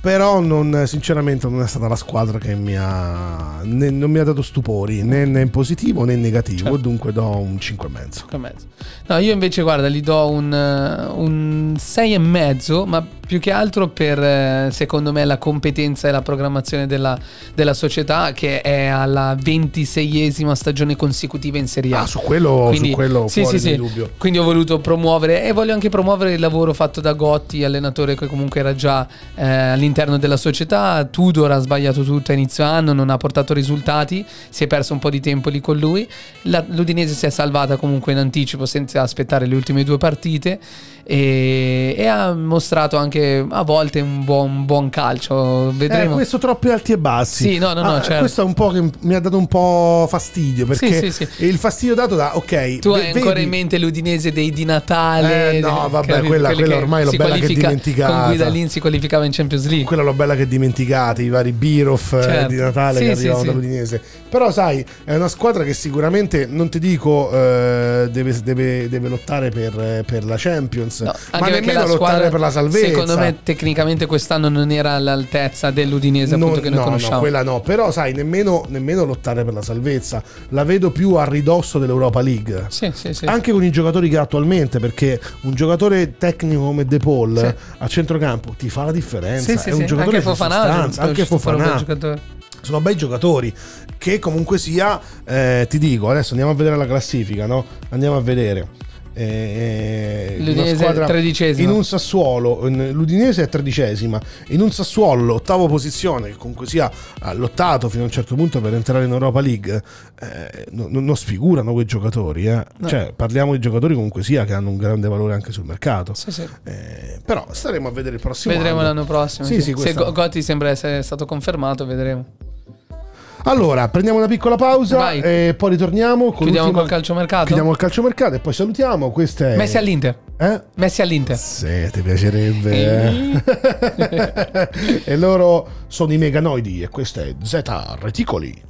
Però non, sinceramente non è stata la squadra che mi ha, né- non mi ha dato stupori né, in positivo né in negativo. Certo. Dunque do un 5,5. Cinque e mezzo. No, io invece, guarda, gli do un, eh, un sei e mezzo, ma più che altro per, eh, secondo me, la competenza e la programmazione della, della società, che è alla 26esima stagione consecutiva in Serie A. Ah, su quello, su quello sì, fuori sì, sì. dubbio. Quindi ho voluto promuovere e voglio anche promuovere il lavoro fatto da Gotti, allenatore che comunque era già eh, all'interno della società. Tudor ha sbagliato tutto a inizio anno, non ha portato risultati, si è perso un po' di tempo lì con lui. La- L'Udinese si è salvata comunque in anticipo senza aspettare le ultime due partite e, e ha mostrato anche a volte un buon, un buon calcio. Eh, Vedremo. questo troppi alti e bassi. Sì, no, no, no, Ah, certo. Questo è un po' che mi ha dato un po' fastidio perché Sì, sì, il fastidio dato da ok. tu hai ancora vedi- in mente l'Udinese dei di Natale? Eh, no, vabbè, Capito? quella- quella ormai l'ho bella che dimenticata. Con Guidalin si qualificava in Champions League. quella l'ho bella che dimenticate, i vari Biroff eh, Certo. di Natale Sì, che sì. dall'Udinese. Però sai, è una squadra che sicuramente, non ti dico, eh, deve, deve- deve lottare per, eh, per la Champions, No, ma nemmeno lottare squadra, per la salvezza. secondo me, tecnicamente quest'anno non era all'altezza dell'Udinese, appunto, Non- che noi no, conosciamo. no, quella no, però sai, nemmeno, nemmeno lottare per la salvezza. La vedo più a ridosso dell'Europa League. Sì, sì, sì. Anche con i giocatori che ha attualmente, perché un giocatore tecnico come De Paul Sì. a centrocampo ti fa la differenza. Sì, sì, è un sì. giocatore Anche sostanza, anche giocatore. sono bei giocatori che comunque sia eh, ti dico adesso andiamo a vedere la classifica no? andiamo a vedere Eh, L'Udinese una squadra- è tredicesima. in un Sassuolo in- l'Udinese è tredicesima in un Sassuolo l'ottava posizione che comunque sia ha lottato fino a un certo punto per entrare in Europa League eh, no- no- non sfigurano quei giocatori eh. No. cioè parliamo di giocatori comunque sia che hanno un grande valore anche sul mercato Sì, sì. Eh, però staremo a vedere il prossimo Vedremo anno. l'anno prossimo. Sì, Se Gotti sembra essere stato confermato, vedremo. Allora, prendiamo una piccola pausa Vai. e poi ritorniamo. Con Chiudiamo col calciomercato? Chiudiamo il calciomercato e poi salutiamo. Questa è. Messi all'Inter. Eh? Messi all'Inter. Sì, ti piacerebbe. eh? e loro sono i meganoidi e questa è Z Reticoli.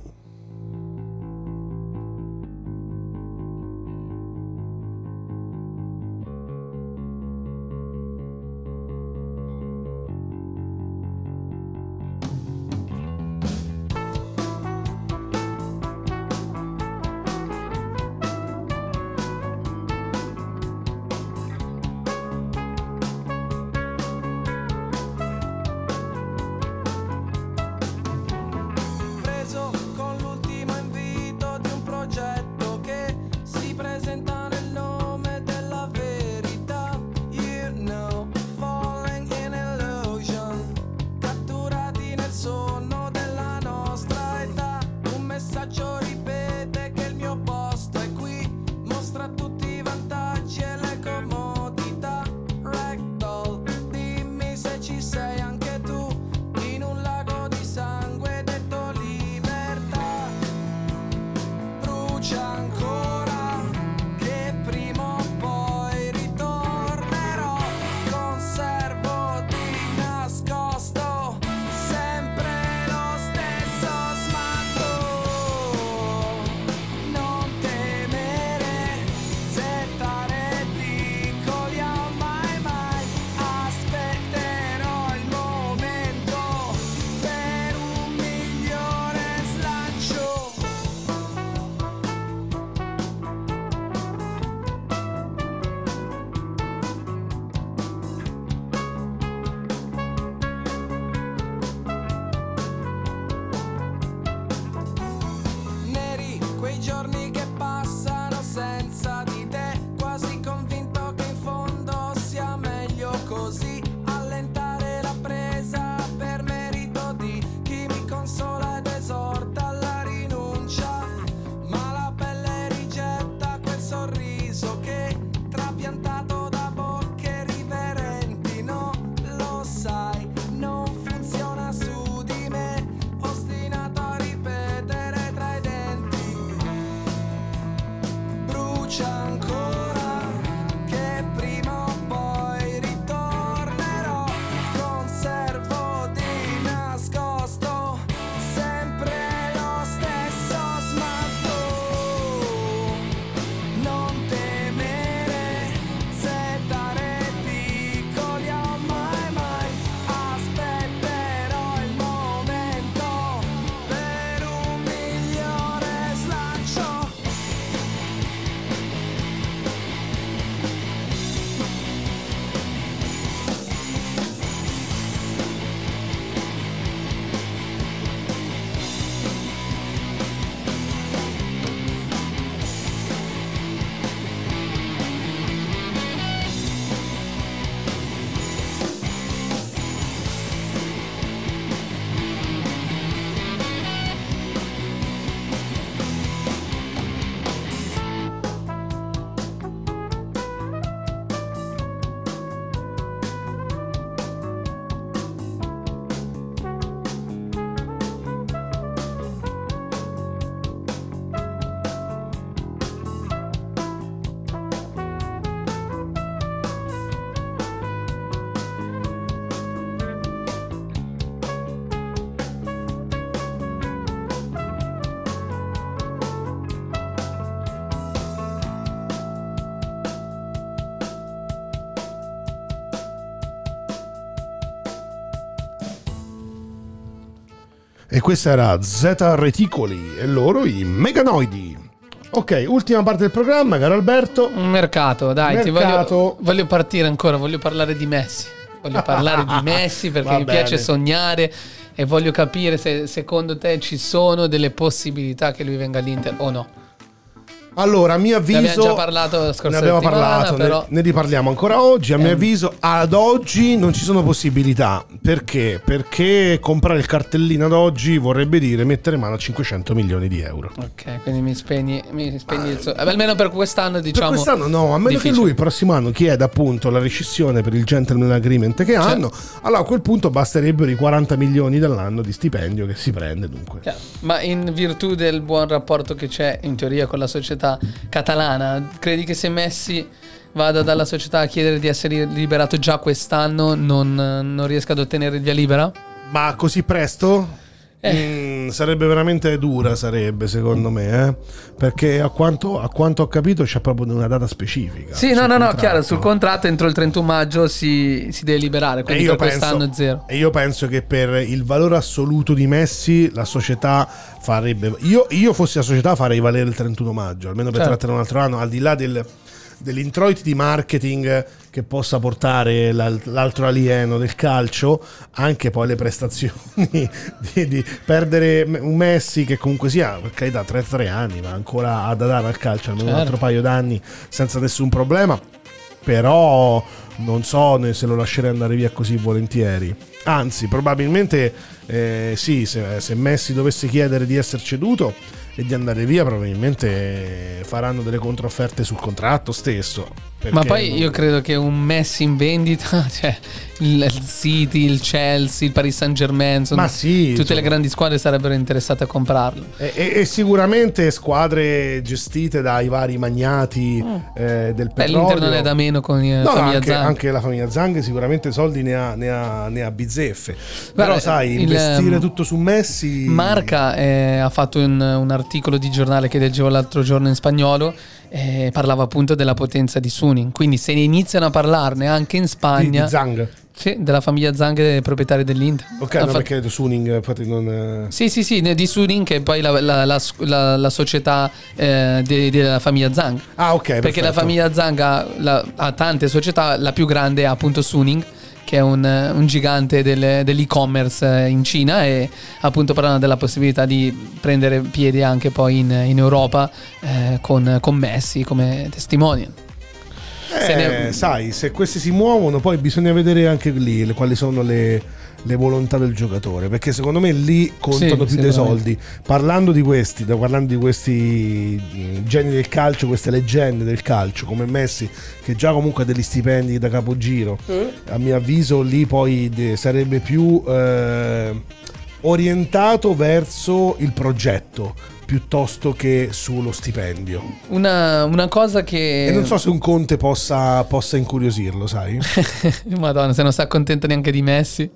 E questa era Zeta Reticoli e loro i Meganoidi. Ok, ultima parte del programma, caro Alberto. Un mercato, dai, Mercato. voglio, voglio partire ancora, voglio parlare di Messi. Voglio parlare di Messi perché Va mi piace bene. sognare e voglio capire se secondo te ci sono delle possibilità che lui venga all'Inter o no. Allora, a mio Ne abbiamo avviso... già parlato la scorsa Ne abbiamo parlato, ne- però ne, riparliamo ancora oggi. A mio Ehm. avviso, ad oggi non ci sono possibilità. Perché? Perché comprare il cartellino ad oggi vorrebbe dire mettere mano a 500 milioni di euro. Ok, quindi mi spegni, mi spegni il suo... Almeno per quest'anno diciamo... per quest'anno no, a meno difficile. che lui il prossimo anno chieda appunto la rescissione per il gentleman agreement che hanno, allora a quel punto basterebbero i 40 milioni dell'anno di stipendio che si prende dunque. Ma in virtù del buon rapporto che c'è in teoria con la società catalana, credi che se Messi vada dalla società a chiedere di essere liberato già quest'anno non, non riesca ad ottenere il via libera? Ma così presto? Eh. Mm, sarebbe veramente dura, sarebbe secondo me, eh? perché a quanto, a quanto ho capito c'è proprio una data specifica. Sì, no, no, no, contratto. chiaro, sul contratto entro il 31 maggio si, si deve liberare, quindi io, penso, è zero. e io penso che per il valore assoluto di Messi la società farebbe... Io, io fossi la società farei valere il 31 maggio, almeno per Certo. trattenere un altro anno, al di là del, dell'introiti di marketing che possa portare l'al- l'altro alieno del calcio, anche poi le prestazioni di, di perdere un Messi che comunque sia, per carità, 33 anni, ma ancora ha da dare al calcio almeno un Certo. altro paio d'anni senza nessun problema però non so se lo lascerei andare via così volentieri. Anzi, probabilmente eh, sì, se, se Messi dovesse chiedere di essere ceduto e di andare via, probabilmente faranno delle controfferte sul contratto stesso. Ma poi io credo che un Messi in vendita, cioè il City, il Chelsea, il Paris Saint Germain, Ma sì, tutte le cioè- grandi squadre sarebbero interessate a comprarlo. E, e- e sicuramente squadre gestite dai vari magnati eh, del Mm. Beh, petrolio. l'Inter non è da meno con la No, famiglia anche, Zang. anche la famiglia Zang sicuramente soldi ne ha, ne ha, ne ha bizzeffe. Però Guarda, sai, il, investire ehm, tutto su Messi... Marca eh, ha fatto un, un articolo di giornale che leggevo l'altro giorno in spagnolo e parlava appunto della potenza di Suning. Quindi se ne iniziano a parlarne anche in di, Spagna, di Zang. sì, della famiglia Zang dei proprietari dell'Inter. Ok, no, fatto- perché Suning infatti non... eh, Sì, sì, sì, di Suning che è poi la, la- la- la- la società eh, de- della famiglia Zang. Ah, ok. Perché la perfetto. famiglia Zang ha, la- ha tante società, la più grande è appunto Suning, che è un, un gigante del- dell'e-commerce eh, in Cina e appunto parlano della possibilità di prendere piede anche poi in, in Europa eh, con, con Messi come testimonial. Se Eh, ne- sai, se questi si muovono, poi bisogna vedere anche lì quali sono le, le volontà del giocatore. Perché secondo me lì contano Sì, più dei soldi. Parlando di questi, parlando di questi mh, geni del calcio, queste leggende del calcio, come Messi, che già comunque ha degli stipendi da capogiro, a mio avviso lì poi sarebbe più eh, orientato verso il progetto piuttosto che sullo stipendio. Una, una cosa che... E non so se un Conte possa, possa incuriosirlo, sai? Madonna, se non sta contento neanche di Messi.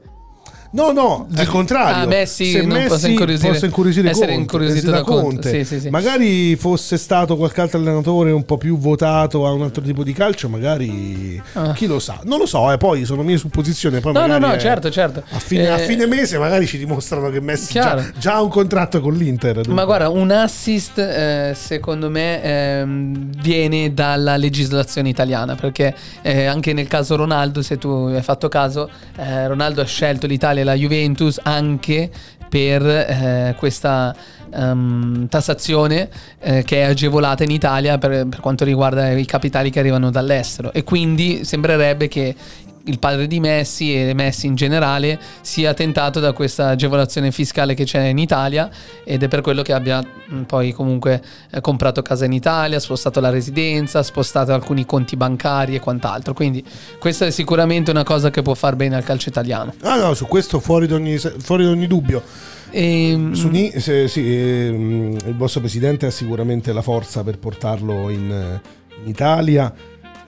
No, no, al contrario. Ah, Messi se non Messi possa incuriosire- possa incuriosire essere Conte, incuriosito da Conte. Conte. Sì, sì, sì. Magari fosse stato qualche altro allenatore un po' più votato a un altro tipo di calcio, magari Ah. chi lo sa. Non lo so, eh, poi sono mie supposizioni. Poi No, no, no, è- certo, certo. A fine, a Eh, fine mese magari ci dimostrano che Messi già, già ha un contratto con l'Inter. dunque. Ma guarda, un assist eh, secondo me ehm, viene dalla legislazione italiana perché eh, anche nel caso Ronaldo, se tu hai fatto caso, eh, Ronaldo ha scelto l'Italia la Juventus anche per eh, questa ehm, tassazione eh, che è agevolata in Italia per, per quanto riguarda i capitali che arrivano dall'estero. E quindi sembrerebbe che il padre di Messi e Messi in generale sia tentato da questa agevolazione fiscale che c'è in Italia ed è per quello che abbia poi comunque eh, comprato casa in Italia, spostato la residenza, spostato alcuni conti bancari e quant'altro. Quindi questa è sicuramente una cosa che può far bene al calcio italiano. Ah no, su questo fuori da ogni, fuori da ogni dubbio. E, Su Ni- se- sì, ehm, il vostro presidente ha sicuramente la forza per portarlo in, in Italia.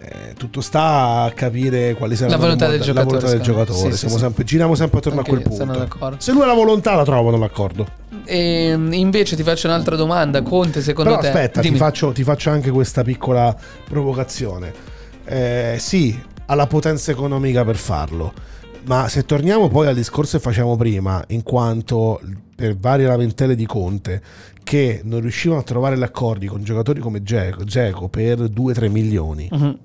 Eh, tutto sta a capire quali saranno La volontà del la giocatore, volontà del giocatore. Sì, sì, sempre- giriamo sempre attorno Anche a quel punto. Se lui ha la volontà la trovano l'accordo. e invece ti faccio un'altra domanda, Conte, secondo Però te... aspetta, ti faccio, ti faccio anche questa piccola provocazione. Eh, sì, ha la potenza economica per farlo. Ma se torniamo poi al discorso che facciamo prima, in quanto per varie lamentele di Conte che non riuscivano a trovare gli accordi con giocatori come Geco, per 2-3 milioni, Mhm.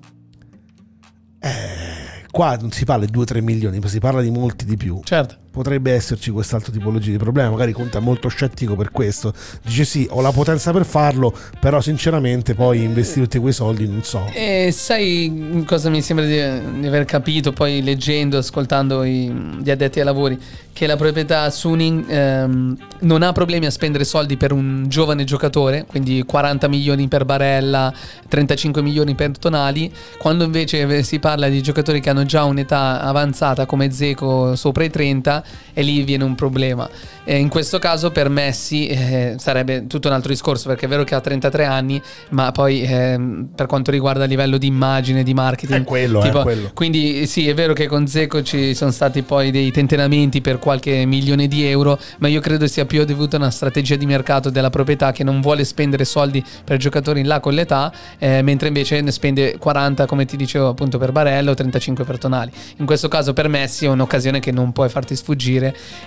Eh, qua non si parla di 2-3 milioni, ma si parla di molti di più. Certo. Potrebbe esserci quest'altra tipologia di problema. Magari Conte è molto scettico per questo. Dice sì, ho la potenza per farlo, però sinceramente poi investire tutti quei soldi non so. E sai cosa mi sembra di, di aver capito poi leggendo, ascoltando i- gli addetti ai lavori? Che la proprietà Suning ehm, non ha problemi a spendere soldi per un giovane giocatore, quindi 40 milioni per Barella, 35 milioni per Tonali, quando invece si parla di giocatori che hanno già un'età avanzata come Zeco sopra i 30 e lì viene un problema. E in questo caso per Messi eh, sarebbe tutto un altro discorso perché è vero che ha 33 anni, ma poi ehm, per quanto riguarda il livello di immagine, di marketing, È quello, è quello. quindi sì, è vero che con Zeco ci sono stati poi dei tentenamenti per qualche milione di euro, ma io credo sia più dovuto a una strategia di mercato della proprietà che non vuole spendere soldi per giocatori in là con l'età, eh, mentre invece ne spende 40 come ti dicevo appunto per Barella o 35 per Tonali. In questo caso per Messi è un'occasione che non puoi farti sfuggire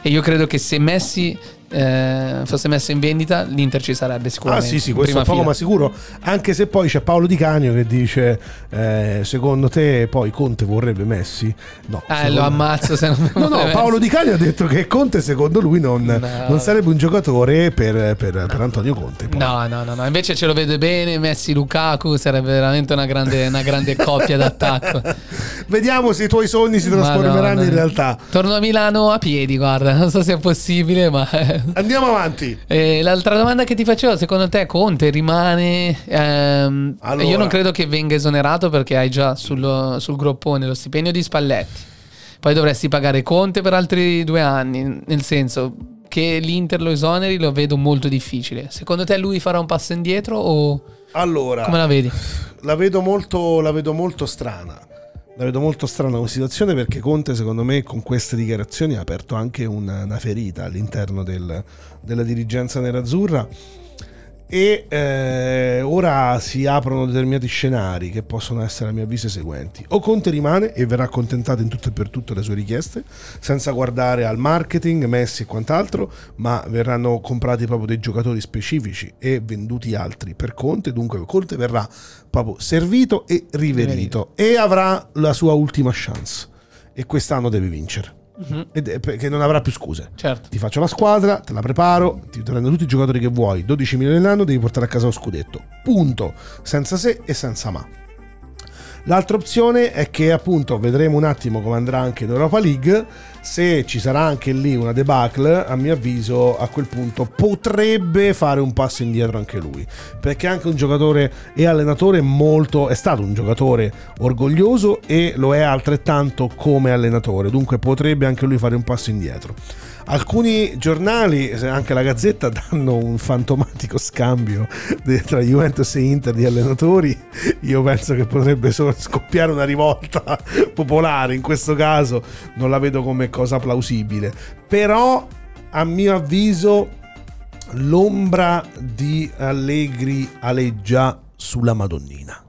e io credo che se Messi eh, fosse messo in vendita l'Inter ci sarebbe Ah sicuramente. sì sì, in questo è poco fila. ma sicuro, anche se poi c'è Paolo Di Canio che dice eh, secondo te poi Conte vorrebbe Messi? No. Eh, lo ammazzo se non No, no, Paolo. Di Canio ha detto che Conte secondo lui non, No. non sarebbe un giocatore per, per- per Antonio Conte. poi. No, no, no, no, invece ce lo vede bene. Messi Lukaku sarebbe veramente una grande, una grande coppia d'attacco. Vediamo se i tuoi sogni si trasformeranno Madonna. in realtà. Torno a Milano a piedi, guarda, non so se è possibile, ma. Andiamo avanti. Eh, l'altra domanda che ti facevo, secondo te Conte rimane... ehm, Allora. Io non credo che venga esonerato perché hai già sullo- sul groppone lo stipendio di Spalletti. Poi dovresti pagare Conte per altri due anni, nel senso che l'Inter lo esoneri lo vedo molto difficile. Secondo te lui farà un passo indietro o Allora, come la vedi? la vedo molto, la vedo molto strana. La vedo molto strana come situazione perché Conte, secondo me, con queste dichiarazioni ha aperto anche una, una ferita all'interno del- della dirigenza nerazzurra. E eh, ora si aprono determinati scenari che possono essere, a mio avviso, i seguenti: o Conte rimane e verrà accontentato in tutto e per tutto le sue richieste, senza guardare al marketing, Messi e quant'altro, ma verranno comprati proprio dei giocatori specifici e venduti altri per Conte. Dunque, Conte verrà proprio servito e riverito e avrà la sua ultima chance. e quest'anno devi vincere. Ed è perché non avrà più scuse. Certo. Ti faccio la squadra, te la preparo, ti prendo tutti i giocatori che vuoi, 12 milioni all'anno, devi portare a casa lo scudetto. Punto. Senza se e senza ma. L'altra opzione è che appunto vedremo un attimo come andrà anche in Europa League. Se ci sarà anche lì una debacle, a mio avviso a quel punto potrebbe fare un passo indietro anche lui. Perché è anche un giocatore e allenatore molto. è stato un giocatore orgoglioso e lo è altrettanto come allenatore. Dunque potrebbe anche lui fare un passo indietro. Alcuni giornali, anche la Gazzetta, danno un fantomatico scambio tra Juventus e Inter di allenatori. Io penso che potrebbe solo scoppiare una rivolta popolare in questo caso, non la vedo come cosa plausibile. Però, a mio avviso, l'ombra di Allegri aleggia sulla Madonnina.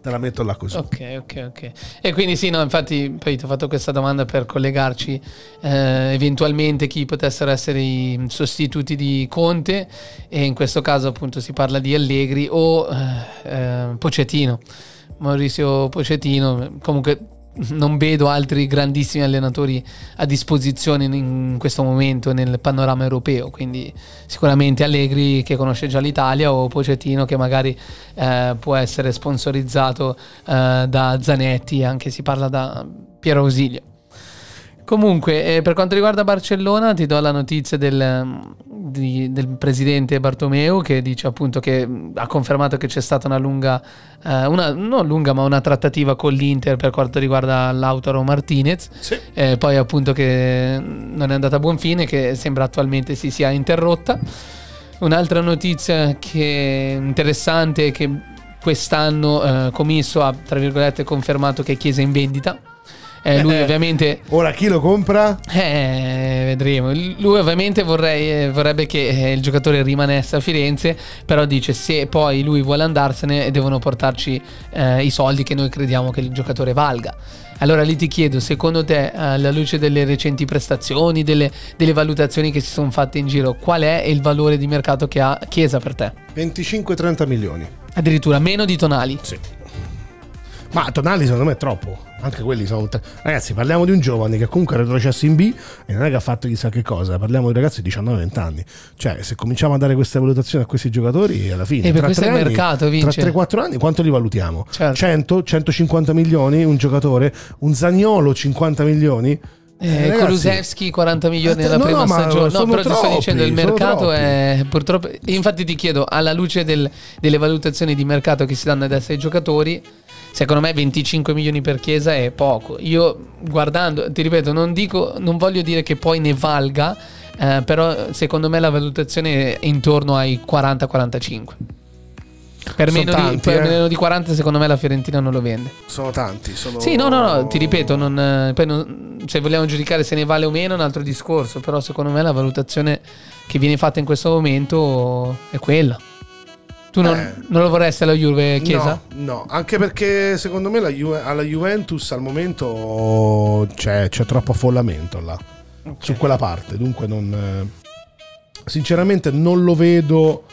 Te la metto là così. Ok, ok, ok. E quindi sì, no, infatti poi ti ho fatto questa domanda per collegarci eh, eventualmente chi potessero essere i sostituti di Conte e in questo caso appunto si parla di Allegri o eh, eh, Pocettino. Maurizio Pocettino, comunque non vedo altri grandissimi allenatori a disposizione in- questo momento nel panorama europeo, quindi sicuramente Allegri che conosce già l'Italia o Pocettino che magari eh, può essere sponsorizzato eh, da Zanetti, anche si parla da Piero Ausilio. Comunque, eh, per quanto riguarda Barcellona, ti do la notizia del, di- del presidente Bartomeu che dice appunto che mh, ha confermato che c'è stata una lunga, eh, una, non lunga, ma una trattativa con l'Inter per quanto riguarda Lautaro Martinez. Sì. Eh, poi appunto che non è andata a buon fine, che sembra attualmente si sia interrotta. Un'altra notizia che è interessante è che quest'anno eh, Comisso ha tra virgolette confermato che è Chiesa in vendita. Eh, lui Eh. ovviamente Ora chi lo compra? eh, vedremo. Lui ovviamente vorrei- eh, vorrebbe che eh, il giocatore rimanesse a Firenze, però dice se poi lui vuole andarsene devono portarci eh, i soldi che noi crediamo che il giocatore valga. Allora lì ti chiedo, secondo te, alla luce delle recenti prestazioni, delle, delle valutazioni che si sono fatte in giro, qual è il valore di mercato che ha Chiesa per te? 25-30 milioni. Addirittura meno di Tonali. Sì. Ma Tonali secondo me è troppo. Anche quelli sono. Ragazzi, parliamo di un giovane che comunque è retrocesso in B e non è che ha fatto chissà che cosa. Parliamo di ragazzi di 19-20 anni. Cioè, se cominciamo a dare queste valutazioni a questi giocatori, alla fine. E per tra questo è il mercato, vince. Tra 3-4 anni, quanto li valutiamo? Certo. 100, 150 milioni un giocatore, un Zagnolo 50 milioni. Eh, ragazzi, Kulusevski 40 milioni Eh, nella no, prima no, stagione. No, però ti sto troppi, dicendo il mercato troppi. è purtroppo. Infatti ti chiedo, alla luce del- delle valutazioni di mercato che si danno adesso ai giocatori, secondo me 25 milioni per Chiesa è poco. Io guardando, ti ripeto, non dico, non voglio dire che poi ne valga, eh, però secondo me la valutazione è intorno ai 40-45. Per, meno, di, tanti, per eh. meno di 40 secondo me la Fiorentina non lo vende. Sono tanti. Sono... Sì, no, no, no, ti ripeto, non, eh, poi non- se vogliamo giudicare se ne vale o meno è un altro discorso, però secondo me la valutazione che viene fatta in questo momento è quella. Tu non, Eh. non lo vorresti alla Juve Chiesa? No, no, anche perché secondo me la Juve- alla Juventus al momento c'è, c'è troppo affollamento là, su quella parte, dunque non... eh, sinceramente non lo vedo...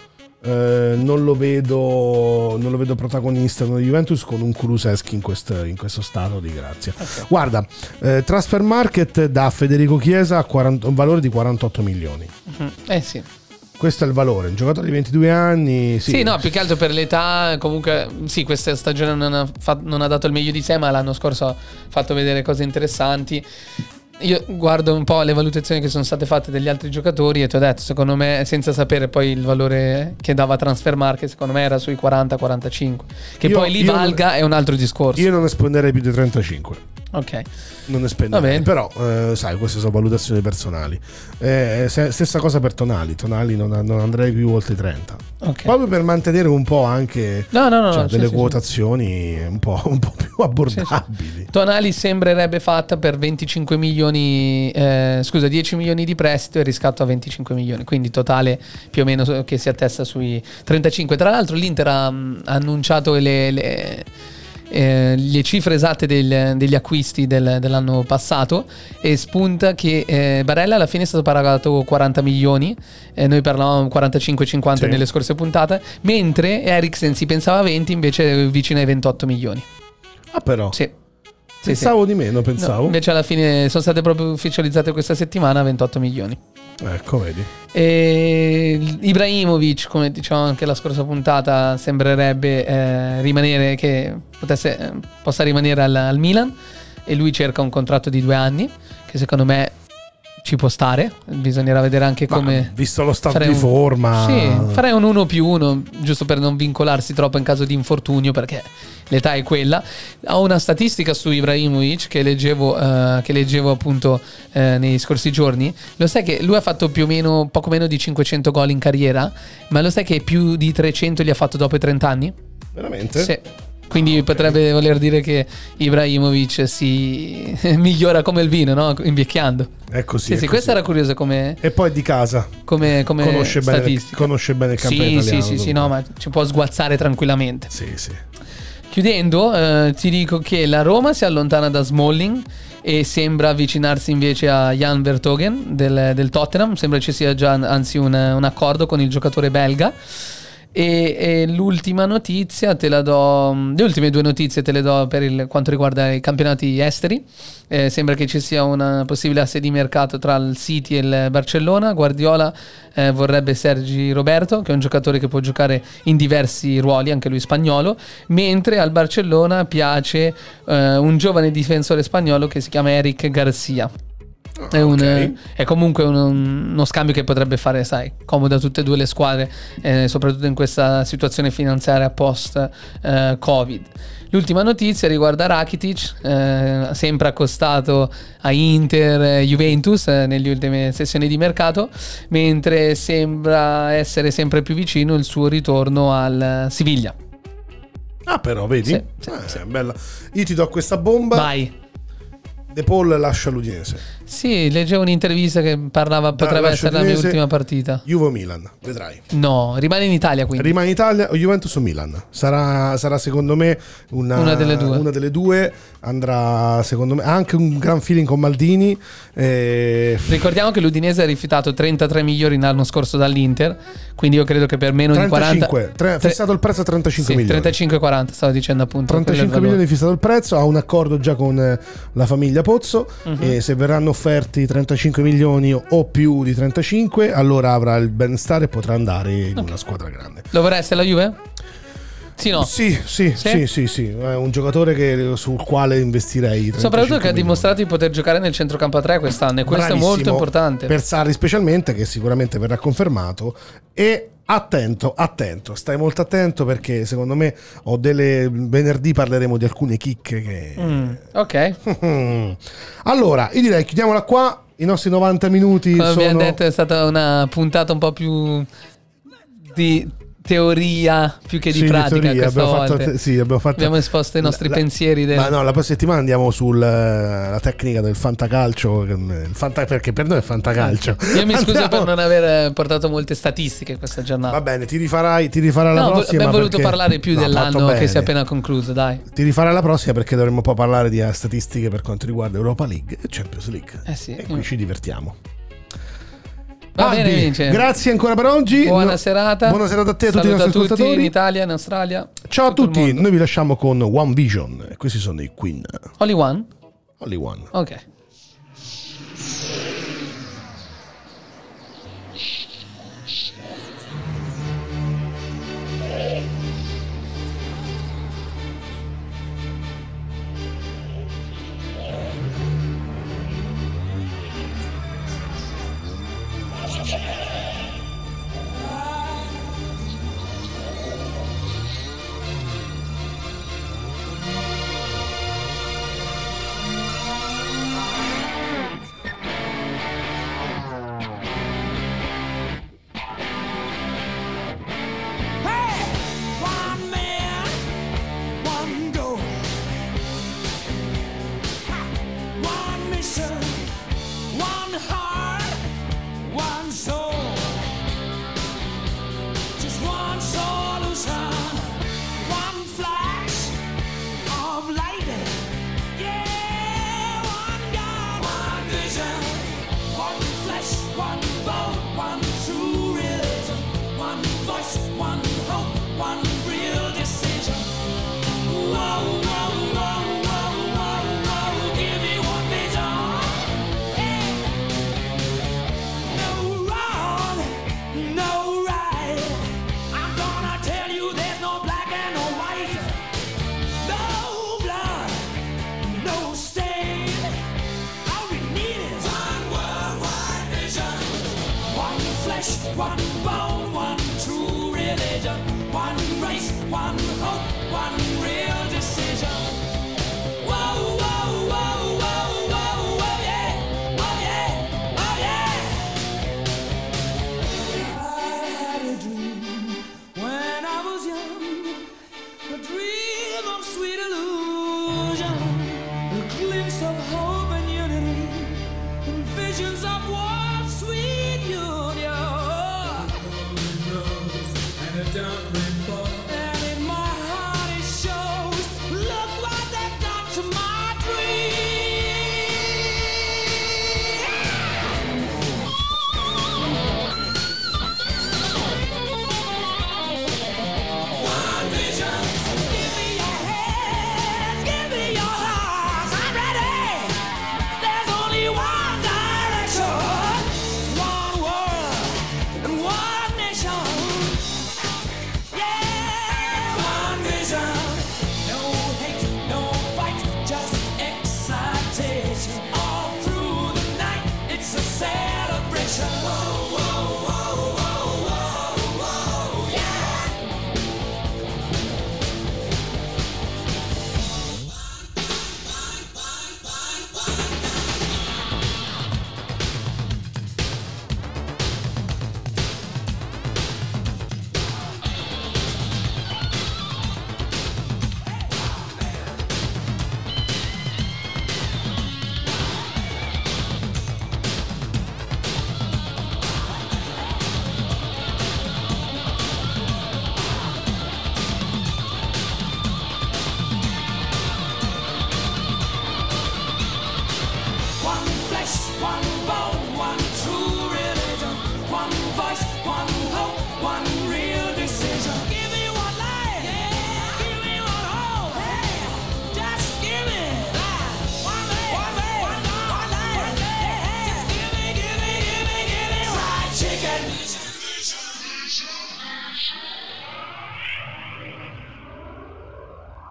eh, non lo vedo non lo vedo protagonista nella Juventus con un Kuluseschi in, quest- in questo stato di grazia guarda eh, Transfer Market da Federico Chiesa a 40 un valore di 48 milioni Mhm. Eh sì. Questo è il valore un giocatore di 22 anni sì, Sì, no, più che altro per l'età, comunque sì, questa stagione non ha, fa- non ha dato il meglio di sé, ma l'anno scorso ha fatto vedere cose interessanti. Io guardo un po' le valutazioni che sono state fatte degli altri giocatori e ti ho detto, secondo me, senza sapere poi il valore che dava Transfer Market, secondo me era sui 40-45. Che Io- poi io- valga è un altro discorso. io non ne spenderei più di 35 Ok. non ne spenderei bene. però eh, sai queste sono valutazioni personali Eh, stessa cosa per Tonali Tonali non, non andrei più oltre i 30 Ok. proprio per mantenere un po' anche No, no, no, cioè, sì, delle sì, sì. quotazioni Un, po', un po' più abbordabili Tonali sembrerebbe fatta per 25 milioni, eh, scusa, 10 milioni di prestito e riscatto a 25 milioni, quindi totale più o meno che si attesta sui 35. Tra l'altro l'Inter ha, mm, ha annunciato le, le- eh, le cifre esatte del- degli acquisti del- dell'anno passato e spunta che eh, Barella alla fine è stato pagato 40 milioni, eh, noi parlavamo 45-50 Sì. nelle scorse puntate, mentre Eriksen si pensava 20 invece vicino ai 28 milioni. ah però Sì. Sì, Pensavo di meno, No, pensavo. invece alla fine sono state proprio ufficializzate questa settimana 28 milioni. Ecco, vedi. E Ibrahimovic, come dicevamo anche la scorsa puntata, sembrerebbe eh, rimanere che potesse, eh, possa rimanere al, al Milan e lui cerca un contratto di due anni che secondo me ci può stare. Bisognerà vedere anche Ma, come visto lo stato di un- forma, Sì, farei un 1 più 1 giusto per non vincolarsi troppo in caso di infortunio perché l'età è quella. Ho una statistica su Ibrahimovic che leggevo, eh, che leggevo appunto eh, nei scorsi giorni. Lo sai che lui ha fatto più o meno poco meno di 500 gol in carriera, ma lo sai che più di 300 li ha fatto dopo i 30 anni? veramente? Sì. Quindi potrebbe voler dire che Ibrahimovic si migliora come il vino, no? Invecchiando. È così. Sì, è sì, così. questa era curiosa come, E poi di casa. come, come Conosce bene, statistica. conosce bene il campionato Sì, sì, italiano. sì, sì, dunque. no, ma ci può sguazzare tranquillamente. Sì, sì. Chiudendo, eh, ti dico che la Roma si allontana da Smalling e sembra avvicinarsi invece a Jan Vertogen del, del Tottenham. Sembra ci sia già anzi un, un accordo con il giocatore belga. E, e l'ultima notizia te la do. Le ultime due notizie te le do per il, quanto riguarda i campionati esteri. Eh, sembra che ci sia una possibile asse di mercato tra il City e il Barcellona. Guardiola eh, vorrebbe Sergi Roberto, che è un giocatore che può giocare in diversi ruoli, anche lui spagnolo. Mentre al Barcellona piace eh, un giovane difensore spagnolo che si chiama Eric Garcia. È, un- Ok. è comunque un- uno scambio che potrebbe fare, sai, comodo a tutte e due le squadre, eh, soprattutto in questa situazione finanziaria post-Covid. L'ultima notizia riguarda Rakitic, eh, sempre accostato a Inter, eh, Juventus eh, nelle ultime sessioni di mercato, mentre sembra essere sempre più vicino il suo ritorno al eh, Siviglia. Ah, però, vedi? Sì, sì, Eh, sì. bella. Io ti do questa bomba. Vai. De Paul lascia l'Udinese. Sì, leggevo un'intervista che parlava, potrebbe lascia essere la mia ultima partita. Juve Milan, vedrai. No, rimane in Italia quindi. Rimane in Italia o Juventus o Milan? Sarà, sarà secondo me una, Una delle due. una delle due. Andrà secondo me ha anche un gran feeling con Maldini. eh, Ricordiamo che l'Udinese ha rifiutato 33 milioni l'anno scorso dall'Inter, quindi io credo che per meno 35, di 40... tre- fissato il prezzo a 35 Sì, milioni. 35-40 stavo dicendo appunto. quello è il 35 valore. milioni fissato il prezzo, ha un accordo già con eh, la famiglia Pozzo Mhm. e se verranno offerti 35 milioni o più di 35 allora avrà il benestare e potrà andare in una squadra grande. Lo vorreste la Juve? Sì, no. Sì, sì, Sì? sì, sì, sì, è un giocatore che- sul quale investirei. 35 Soprattutto che ha milioni. dimostrato di poter giocare nel centrocampo a 3 quest'anno e questo è Bravissimo. molto importante. Per Sarri specialmente, che sicuramente verrà confermato. E attento, attento, stai molto attento perché secondo me ho delle... venerdì parleremo di alcune chicche che... Mm, ok, Allora, io direi chiudiamola qua. I nostri 90 minuti come sono... abbiamo detto è stata una puntata un po' più di teoria più che di Sì, pratica teoria, abbiamo volta. fatto, sì, abbiamo fatto Abbiamo esposto i nostri la- pensieri del- Ma no, la prossima settimana andiamo sulla tecnica del fantacalcio. fanta- perché per noi è fantacalcio. Io mi scuso Andiamo- per non aver portato molte statistiche questa giornata. Va bene, ti rifarai, ti rifarai la No, vo- prossima. abbiamo voluto perché- parlare più No, dell'anno che si è appena concluso, dai. Ti rifarai la prossima perché dovremmo poi parlare di eh, statistiche per quanto riguarda Europa League e Champions League. Eh sì. E qui ci divertiamo. Va bene, Vince. Grazie ancora per oggi. Buona No- serata. Buona serata a te e a tutti i nostri a tutti ascoltatori. in Italia, in Australia. Ciao a tutti, noi vi lasciamo con One Vision. Questi sono i Queen. Only one? Only One. Ok.